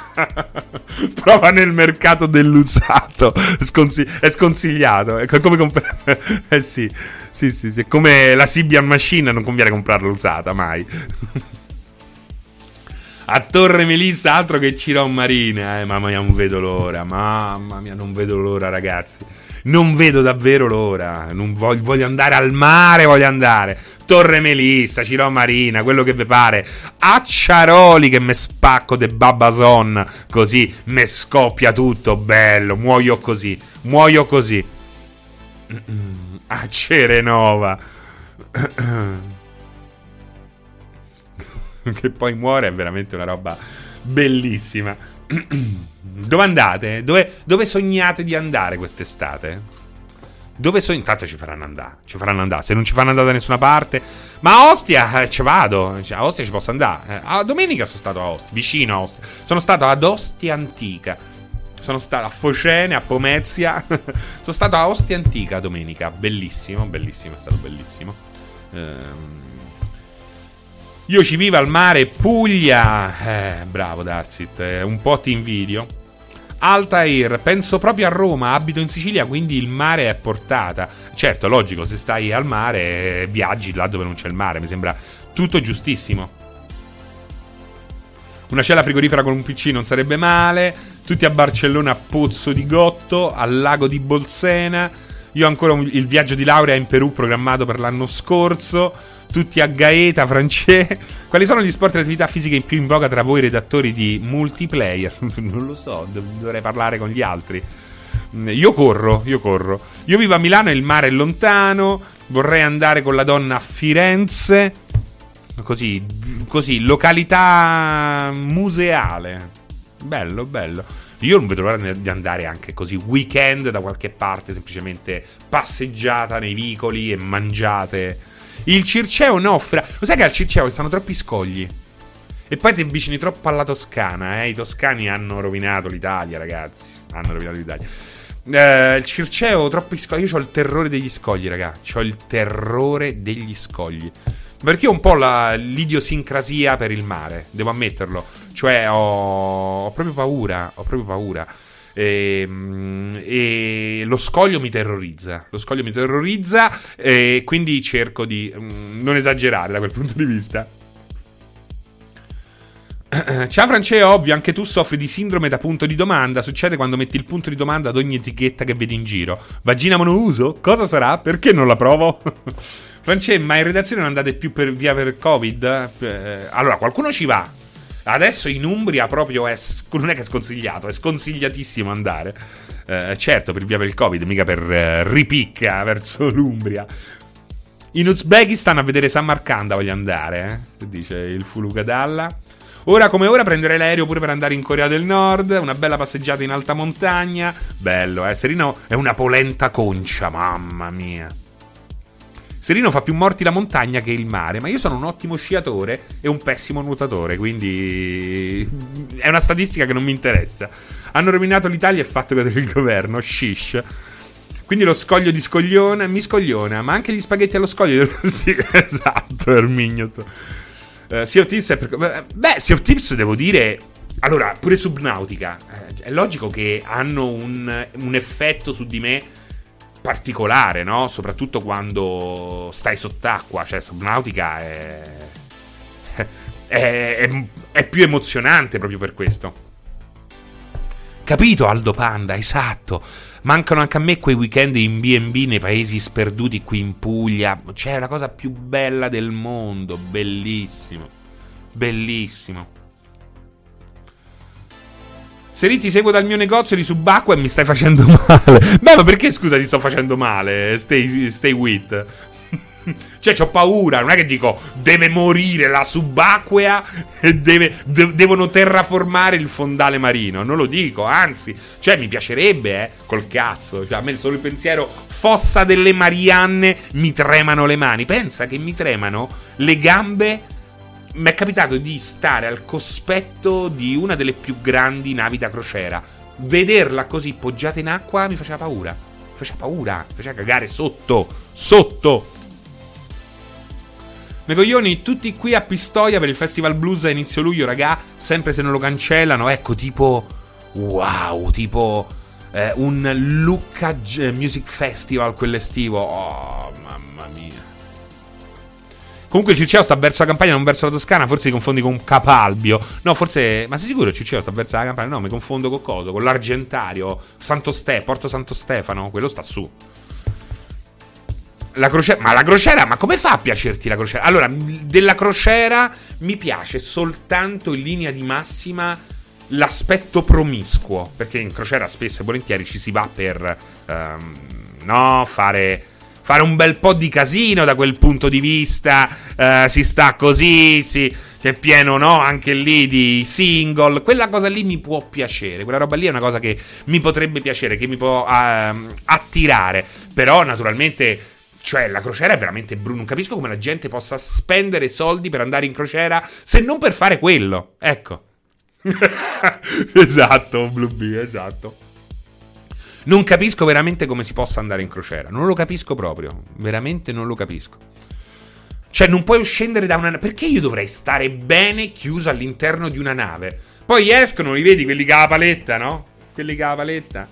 Prova nel mercato dell'usato. Sconsi- è sconsigliato. È come comp- eh sì, sì, sì, sì. È come la Sibian Machine, non conviene comprarla usata mai. A Torre Melissa, altro che Ciron Marina. Eh, mamma mia, non vedo l'ora. Mamma mia, non vedo l'ora, ragazzi. Non vedo davvero l'ora. Non voglio, voglio andare al mare, voglio andare. Torre Melissa, Ciron Marina, quello che vi pare. Acciaroli che me spacco de Babason. Così me scoppia tutto. Bello, muoio così. Muoio così. A Cerenova. che poi muore è veramente una roba bellissima. Dove andate? Dove, dove, sognate di andare quest'estate? Dove so intanto ci faranno andare? Ci faranno andare. Se non ci fanno andare da nessuna parte, ma a Ostia eh, ci vado. Cioè, a Ostia ci posso andare. Eh, a domenica sono stato a Ostia, vicino a Ostia. Sono stato ad Ostia Antica. Sono stato a Focene, a Pomezia. sono stato a Ostia Antica domenica. Bellissimo, bellissimo, è stato bellissimo. Ehm io ci vivo al mare, Puglia. Eh, bravo Darzit, eh, un po' ti invidio. Altair, penso proprio a Roma, abito in Sicilia, quindi il mare è portata. Certo, logico, se stai al mare, viaggi là dove non c'è il mare, mi sembra tutto giustissimo. Una cella frigorifera con un PC non sarebbe male. Tutti a Barcellona a Pozzo di Gotto, al lago di Bolsena. Io ho ancora il viaggio di laurea in Perù programmato per l'anno scorso tutti a Gaeta, francese. Quali sono gli sport e le attività fisiche più in voga tra voi redattori di multiplayer? non lo so, dovrei parlare con gli altri. Mm, io corro, io corro. Io vivo a Milano e il mare è lontano. Vorrei andare con la donna a Firenze. Così, così, località museale. Bello, bello. Io non vedo l'ora di andare anche così weekend da qualche parte, semplicemente passeggiata nei vicoli e mangiate il Circeo no, fra... Lo sai che al Circeo stanno troppi scogli? E poi ti avvicini troppo alla Toscana, eh? I toscani hanno rovinato l'Italia, ragazzi. Hanno rovinato l'Italia. Eh, il Circeo, troppi scogli. Io ho il terrore degli scogli, ragazzi. Ho il terrore degli scogli. Perché ho un po' la, l'idiosincrasia per il mare, devo ammetterlo. Cioè, ho, ho proprio paura. Ho proprio paura. E, ehm, e, lo scoglio mi terrorizza. Lo scoglio mi terrorizza e quindi cerco di mm, non esagerare da quel punto di vista. Ciao France, è ovvio, anche tu soffri di sindrome da punto di domanda. Succede quando metti il punto di domanda ad ogni etichetta che vedi in giro. Vagina monouso? Cosa sarà? Perché non la provo? France, ma in redazione non andate più per via per Covid? Eh, allora, qualcuno ci va. Adesso in Umbria proprio è, non è che è sconsigliato, è sconsigliatissimo andare. Eh, certo, per via del Covid, mica per eh, ripicca verso l'Umbria. In Uzbekistan a vedere Samarkanda voglio andare, eh? dice il Fulukadalla. Ora come ora prenderei l'aereo pure per andare in Corea del Nord, una bella passeggiata in alta montagna. Bello, eh? Serino è una polenta concia, mamma mia. Serino fa più morti la montagna che il mare, ma io sono un ottimo sciatore e un pessimo nuotatore, quindi è una statistica che non mi interessa. Hanno rovinato l'Italia e fatto cadere il governo, shish. Quindi lo scoglio di scoglione mi scogliona, ma anche gli spaghetti allo scoglio. sì, esatto, Ermignoto. Uh, sea of Tips è per... Beh, Sea of Tips devo dire... Allora, pure Subnautica. Eh, è logico che hanno un, un effetto su di me particolare, no? Soprattutto quando stai sott'acqua, cioè Subnautica è è, è, è più emozionante proprio per questo. Capito Aldo Panda, esatto. Mancano anche a me quei weekend in BB nei paesi sperduti qui in Puglia. Cioè, è la cosa più bella del mondo. Bellissimo. Bellissimo. Se ti seguo dal mio negozio di subacquea e mi stai facendo male. Beh, ma perché scusa ti sto facendo male? Stay, stay with. Cioè, ho paura. Non è che dico deve morire la subacquea e deve, de- devono terraformare il fondale marino. Non lo dico, anzi, cioè, mi piacerebbe, eh, col cazzo. Cioè, a me solo il pensiero fossa delle Marianne mi tremano le mani. Pensa che mi tremano le gambe. Mi è capitato di stare al cospetto di una delle più grandi navi da crociera. Vederla così poggiata in acqua mi faceva paura. Mi faceva paura, mi faceva cagare sotto. Sotto. Me coglioni, tutti qui a Pistoia per il Festival Blues a inizio luglio, raga. Sempre se non lo cancellano, ecco, tipo. Wow, tipo. Eh, un Lucca Music Festival quell'estivo. Oh, mamma mia. Comunque il Ciceo sta verso la campagna, non verso la Toscana. Forse ti confondi con Capalbio. No, forse. Ma sei sicuro il Ciceo sta verso la campagna? No, mi confondo con cosa? Con l'Argentario. Santo Ste, Porto Santo Stefano. Quello sta su. La crociera, ma la crociera, ma come fa a piacerti la crociera? Allora, della crociera mi piace soltanto in linea di massima l'aspetto promiscuo, perché in crociera spesso e volentieri ci si va per um, no, fare, fare un bel po' di casino da quel punto di vista, uh, si sta così, si, c'è pieno, no, anche lì di single, quella cosa lì mi può piacere, quella roba lì è una cosa che mi potrebbe piacere, che mi può uh, attirare, però naturalmente cioè, la crociera è veramente brutta. Non capisco come la gente possa spendere soldi per andare in crociera se non per fare quello. Ecco. esatto, Blue Bee, esatto. Non capisco veramente come si possa andare in crociera. Non lo capisco proprio. Veramente non lo capisco. Cioè, non puoi scendere da una. Perché io dovrei stare bene chiuso all'interno di una nave? Poi escono, li vedi quelli che ha la paletta, no? Quelli che ha la paletta.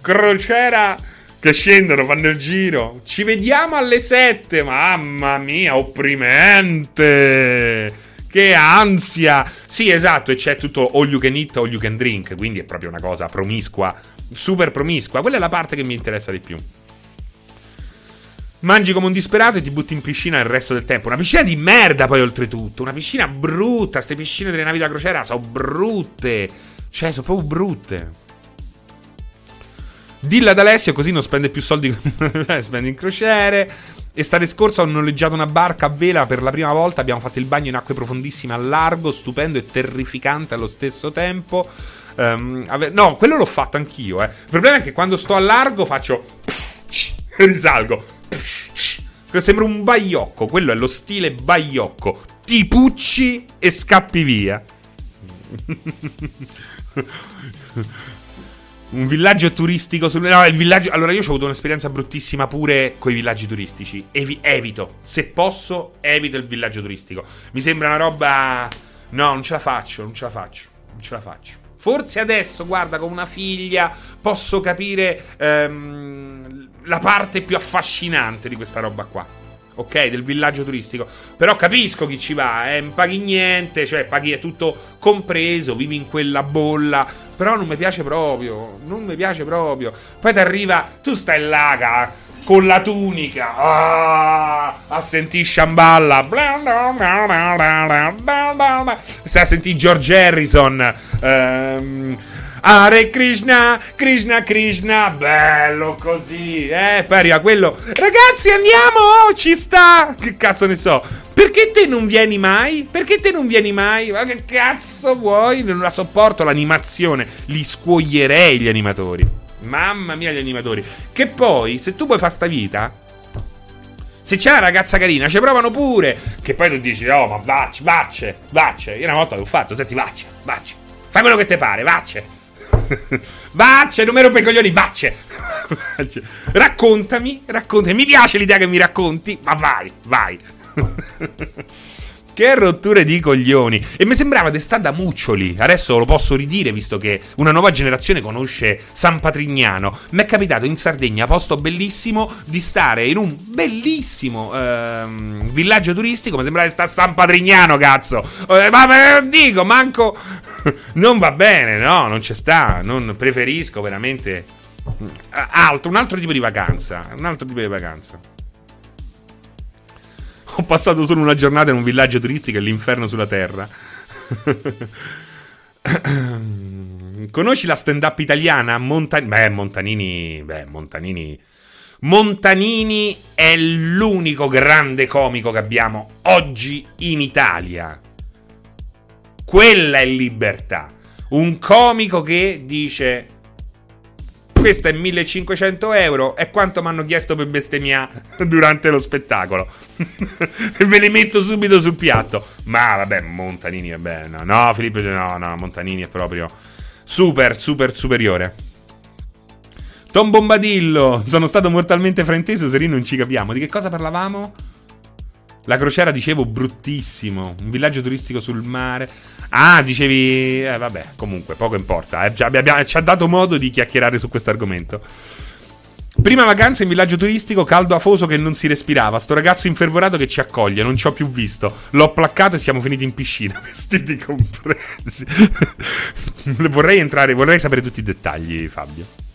crociera che scendono, fanno il giro. Ci vediamo alle 7. Mamma mia, opprimente. Che ansia! Sì, esatto, e c'è tutto all you can eat, all you can drink, quindi è proprio una cosa promiscua, super promiscua. Quella è la parte che mi interessa di più. Mangi come un disperato e ti butti in piscina il resto del tempo. Una piscina di merda, poi oltretutto. Una piscina brutta. Queste piscine delle navi da crociera sono brutte. Cioè, sono proprio brutte. Dilla ad Alessio così non spende più soldi spende in crociere. Estate scorsa ho noleggiato una barca a vela per la prima volta. Abbiamo fatto il bagno in acque profondissime a largo, stupendo e terrificante allo stesso tempo. Um, ave- no, quello l'ho fatto anch'io. Eh. Il problema è che quando sto a largo faccio. e risalgo. Sembra un baiocco. Quello è lo stile baiocco. Ti pucci e scappi via. Un villaggio turistico sul. No, il villaggio. Allora, io ho avuto un'esperienza bruttissima pure con i villaggi turistici. Evi... evito. Se posso, evito il villaggio turistico. Mi sembra una roba. No, non ce la faccio, non ce la faccio. Non ce la faccio. Forse adesso, guarda, con una figlia posso capire ehm, la parte più affascinante di questa roba qua. Ok, del villaggio turistico. Però capisco chi ci va, eh, paghi niente, cioè paghi è tutto compreso, vivi in quella bolla però non mi piace proprio. Non mi piace proprio. Poi ti arriva. Tu stai là con la tunica. Ah, a sentire Shamballa. Stai a sentire George Harrison. Um, Hare Krishna, Krishna Krishna, bello così, eh, poi arriva quello, ragazzi andiamo, ci sta, che cazzo ne so, perché te non vieni mai? Perché te non vieni mai? Ma che cazzo vuoi? Non la sopporto l'animazione. Li scuoglierei gli animatori. Mamma mia, gli animatori. Che poi, se tu puoi fare sta vita. Se c'è una ragazza carina, ci provano pure. Che poi tu dici, oh, ma vacce, vacce, vacce. Io una volta l'ho fatto, senti, vacce, vacce. Fai quello che ti pare, vacce. vacce, numero per coglioni, vacce. raccontami, raccontami. Mi piace l'idea che mi racconti, ma vai, vai. Che rotture di coglioni. E mi sembrava di stare da muccioli. Adesso lo posso ridire visto che una nuova generazione conosce San Patrignano. Mi è capitato in Sardegna, posto bellissimo, di stare in un bellissimo ehm, villaggio turistico. Mi sembrava di stare a San Patrignano, cazzo. Eh, ma lo dico, manco. non va bene, no, non ci sta. Non preferisco veramente. Altro, un altro tipo di vacanza. Un altro tipo di vacanza. Ho passato solo una giornata in un villaggio turistico e l'inferno sulla terra. Conosci la stand-up italiana? Montanini. Beh, Montanini. Beh, Montanini. Montanini è l'unico grande comico che abbiamo oggi in Italia. Quella è libertà. Un comico che dice questo è 1500 euro. E quanto mi hanno chiesto per bestemmiare durante lo spettacolo? ve li metto subito sul piatto. Ma vabbè, Montanini, vabbè. No, no, Filippo, no, no, Montanini è proprio super, super superiore. Tom Bombadillo, sono stato mortalmente frainteso, Serino, non ci capiamo. Di che cosa parlavamo? La crociera, dicevo, bruttissimo. Un villaggio turistico sul mare. Ah, dicevi. Eh, vabbè, comunque, poco importa. Eh, abbiamo, ci ha dato modo di chiacchierare su questo argomento. Prima vacanza in villaggio turistico, caldo afoso che non si respirava. Sto ragazzo infervorato che ci accoglie, non ci ho più visto. L'ho placcato e siamo finiti in piscina. Vestiti compresi. vorrei entrare, vorrei sapere tutti i dettagli, Fabio.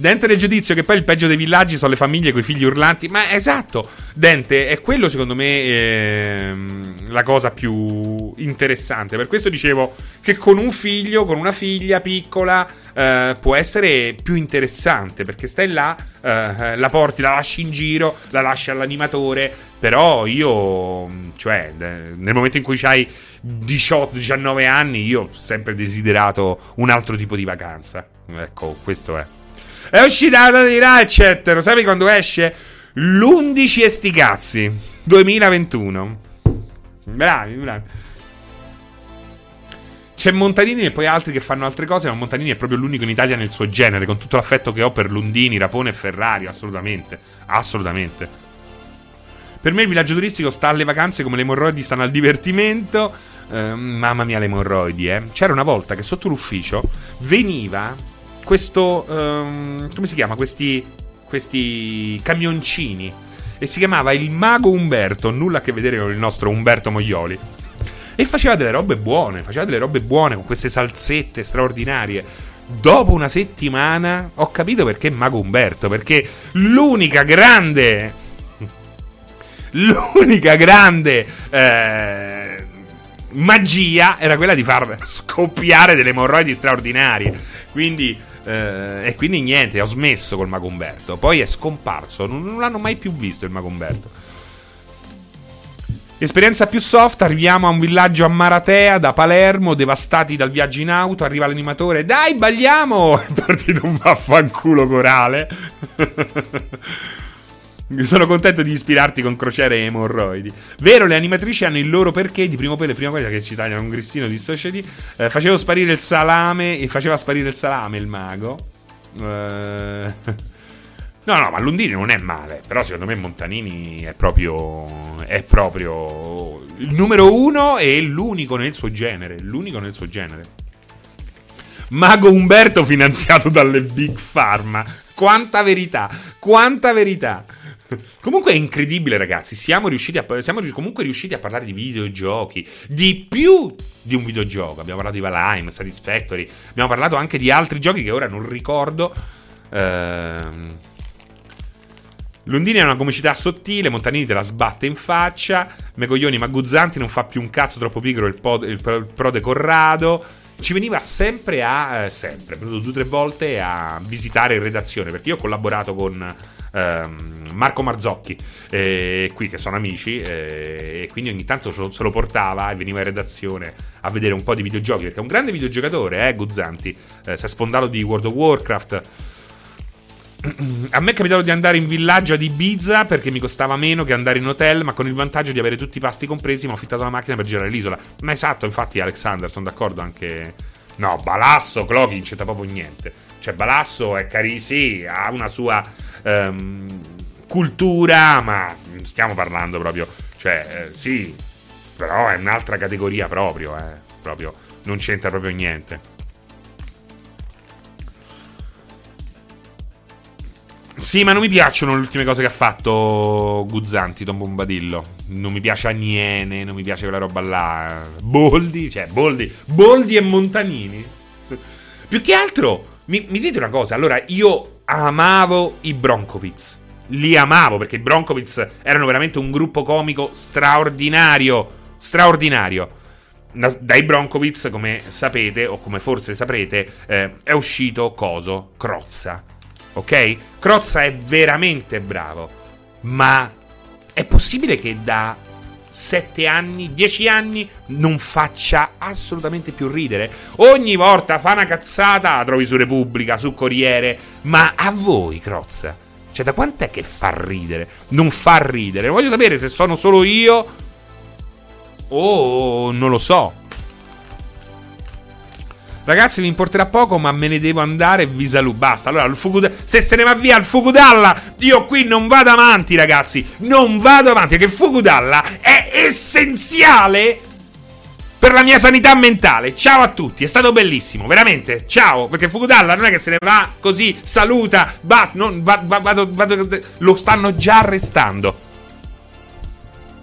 Dente del giudizio che poi il peggio dei villaggi sono le famiglie con i figli urlanti. Ma esatto, Dente, è quello secondo me ehm, la cosa più interessante. Per questo dicevo che con un figlio, con una figlia piccola, eh, può essere più interessante. Perché stai là, eh, la porti, la lasci in giro, la lasci all'animatore. Però io, cioè, nel momento in cui hai 18-19 anni, io ho sempre desiderato un altro tipo di vacanza. Ecco, questo è. È uscita la data di Ratchet. Lo sai quando esce? L'11 e cazzi. 2021. Bravi, bravi. C'è Montanini e poi altri che fanno altre cose, ma Montanini è proprio l'unico in Italia nel suo genere, con tutto l'affetto che ho per Lundini, Rapone e Ferrari, assolutamente. Assolutamente. Per me il villaggio turistico sta alle vacanze come le emorroidi stanno al divertimento. Uh, mamma mia, le emorroidi, eh. C'era una volta che sotto l'ufficio veniva questo... Um, come si chiama? Questi, questi camioncini. E si chiamava il Mago Umberto, nulla a che vedere con il nostro Umberto Moglioli. E faceva delle robe buone, faceva delle robe buone con queste salsette straordinarie. Dopo una settimana ho capito perché Mago Umberto, perché l'unica grande... L'unica grande... Eh, magia era quella di far scoppiare delle emorroidi straordinarie. Quindi eh, e quindi niente, ho smesso col Mago Umberto. Poi è scomparso, non, non l'hanno mai più visto il Mago Umberto. Esperienza più soft, arriviamo a un villaggio a Maratea da Palermo, devastati dal viaggio in auto, arriva l'animatore, dai balliamo! È partito un vaffanculo corale. Sono contento di ispirarti con crociere e emorroidi. Vero, le animatrici hanno il loro perché di primo pelo prima cosa che ci tagliano un grissino di society. Eh, facevo sparire il salame. E faceva sparire il salame il mago. Eh... No, no, ma Lundini non è male. Però secondo me Montanini è proprio. È proprio. Il numero uno e l'unico nel suo genere. L'unico nel suo genere. Mago Umberto finanziato dalle Big Pharma. Quanta verità! Quanta verità! Comunque è incredibile, ragazzi. Siamo, riusciti a, siamo comunque riusciti a parlare di videogiochi. Di più di un videogioco. Abbiamo parlato di Valheim, Satisfactory. Abbiamo parlato anche di altri giochi che ora non ricordo. Ehm. Lundini ha una comicità sottile, Montanini te la sbatte in faccia, Megoglioni ma Guzzanti non fa più un cazzo troppo piccolo il, pod, il, prode Corrado. Ci veniva sempre a, eh, sempre, due o tre volte a visitare in redazione, perché io ho collaborato con ehm, Marco Marzocchi, eh, qui che sono amici, eh, e quindi ogni tanto se lo portava e veniva in redazione a vedere un po' di videogiochi, perché è un grande videogiocatore, eh, Guzzanti, eh, si è sfondato di World of Warcraft. A me è capitato di andare in villaggio ad Ibiza perché mi costava meno che andare in hotel, ma con il vantaggio di avere tutti i pasti compresi, ma ho affittato la macchina per girare l'isola. Ma esatto, infatti, Alexander, sono d'accordo anche. No, Balasso, Clovi non c'entra proprio niente. Cioè, Balasso è carino, sì, ha una sua ehm, cultura, ma stiamo parlando proprio, cioè, eh, sì, Però è un'altra categoria proprio, eh. Proprio, non c'entra proprio niente. Sì, ma non mi piacciono le ultime cose che ha fatto Guzzanti, Don Bombadillo. Non mi piace Aniene, non mi piace quella roba là. Boldi, cioè, Boldi. Boldi e Montanini. Più che altro, mi, mi dite una cosa. Allora, io amavo i Broncovitz. Li amavo perché i Broncovitz erano veramente un gruppo comico straordinario. Straordinario. Dai Broncovitz, come sapete, o come forse saprete, eh, è uscito Coso, Crozza ok? Crozza è veramente bravo, ma è possibile che da 7 anni, 10 anni non faccia assolutamente più ridere? Ogni volta fa una cazzata, la trovi su Repubblica, su Corriere, ma a voi, Crozza? Cioè, da quant'è che fa ridere? Non fa ridere. Voglio sapere se sono solo io o non lo so. Ragazzi, mi importerà poco, ma me ne devo andare. Vi saluto. Basta. Allora, Fukuda- se se ne va via il Fukudalla, io qui non vado avanti, ragazzi. Non vado avanti. Perché Fukudalla è essenziale per la mia sanità mentale. Ciao a tutti, è stato bellissimo, veramente. Ciao, perché Fukudalla non è che se ne va così, saluta, basta, non, va, va, vado, vado, lo stanno già arrestando.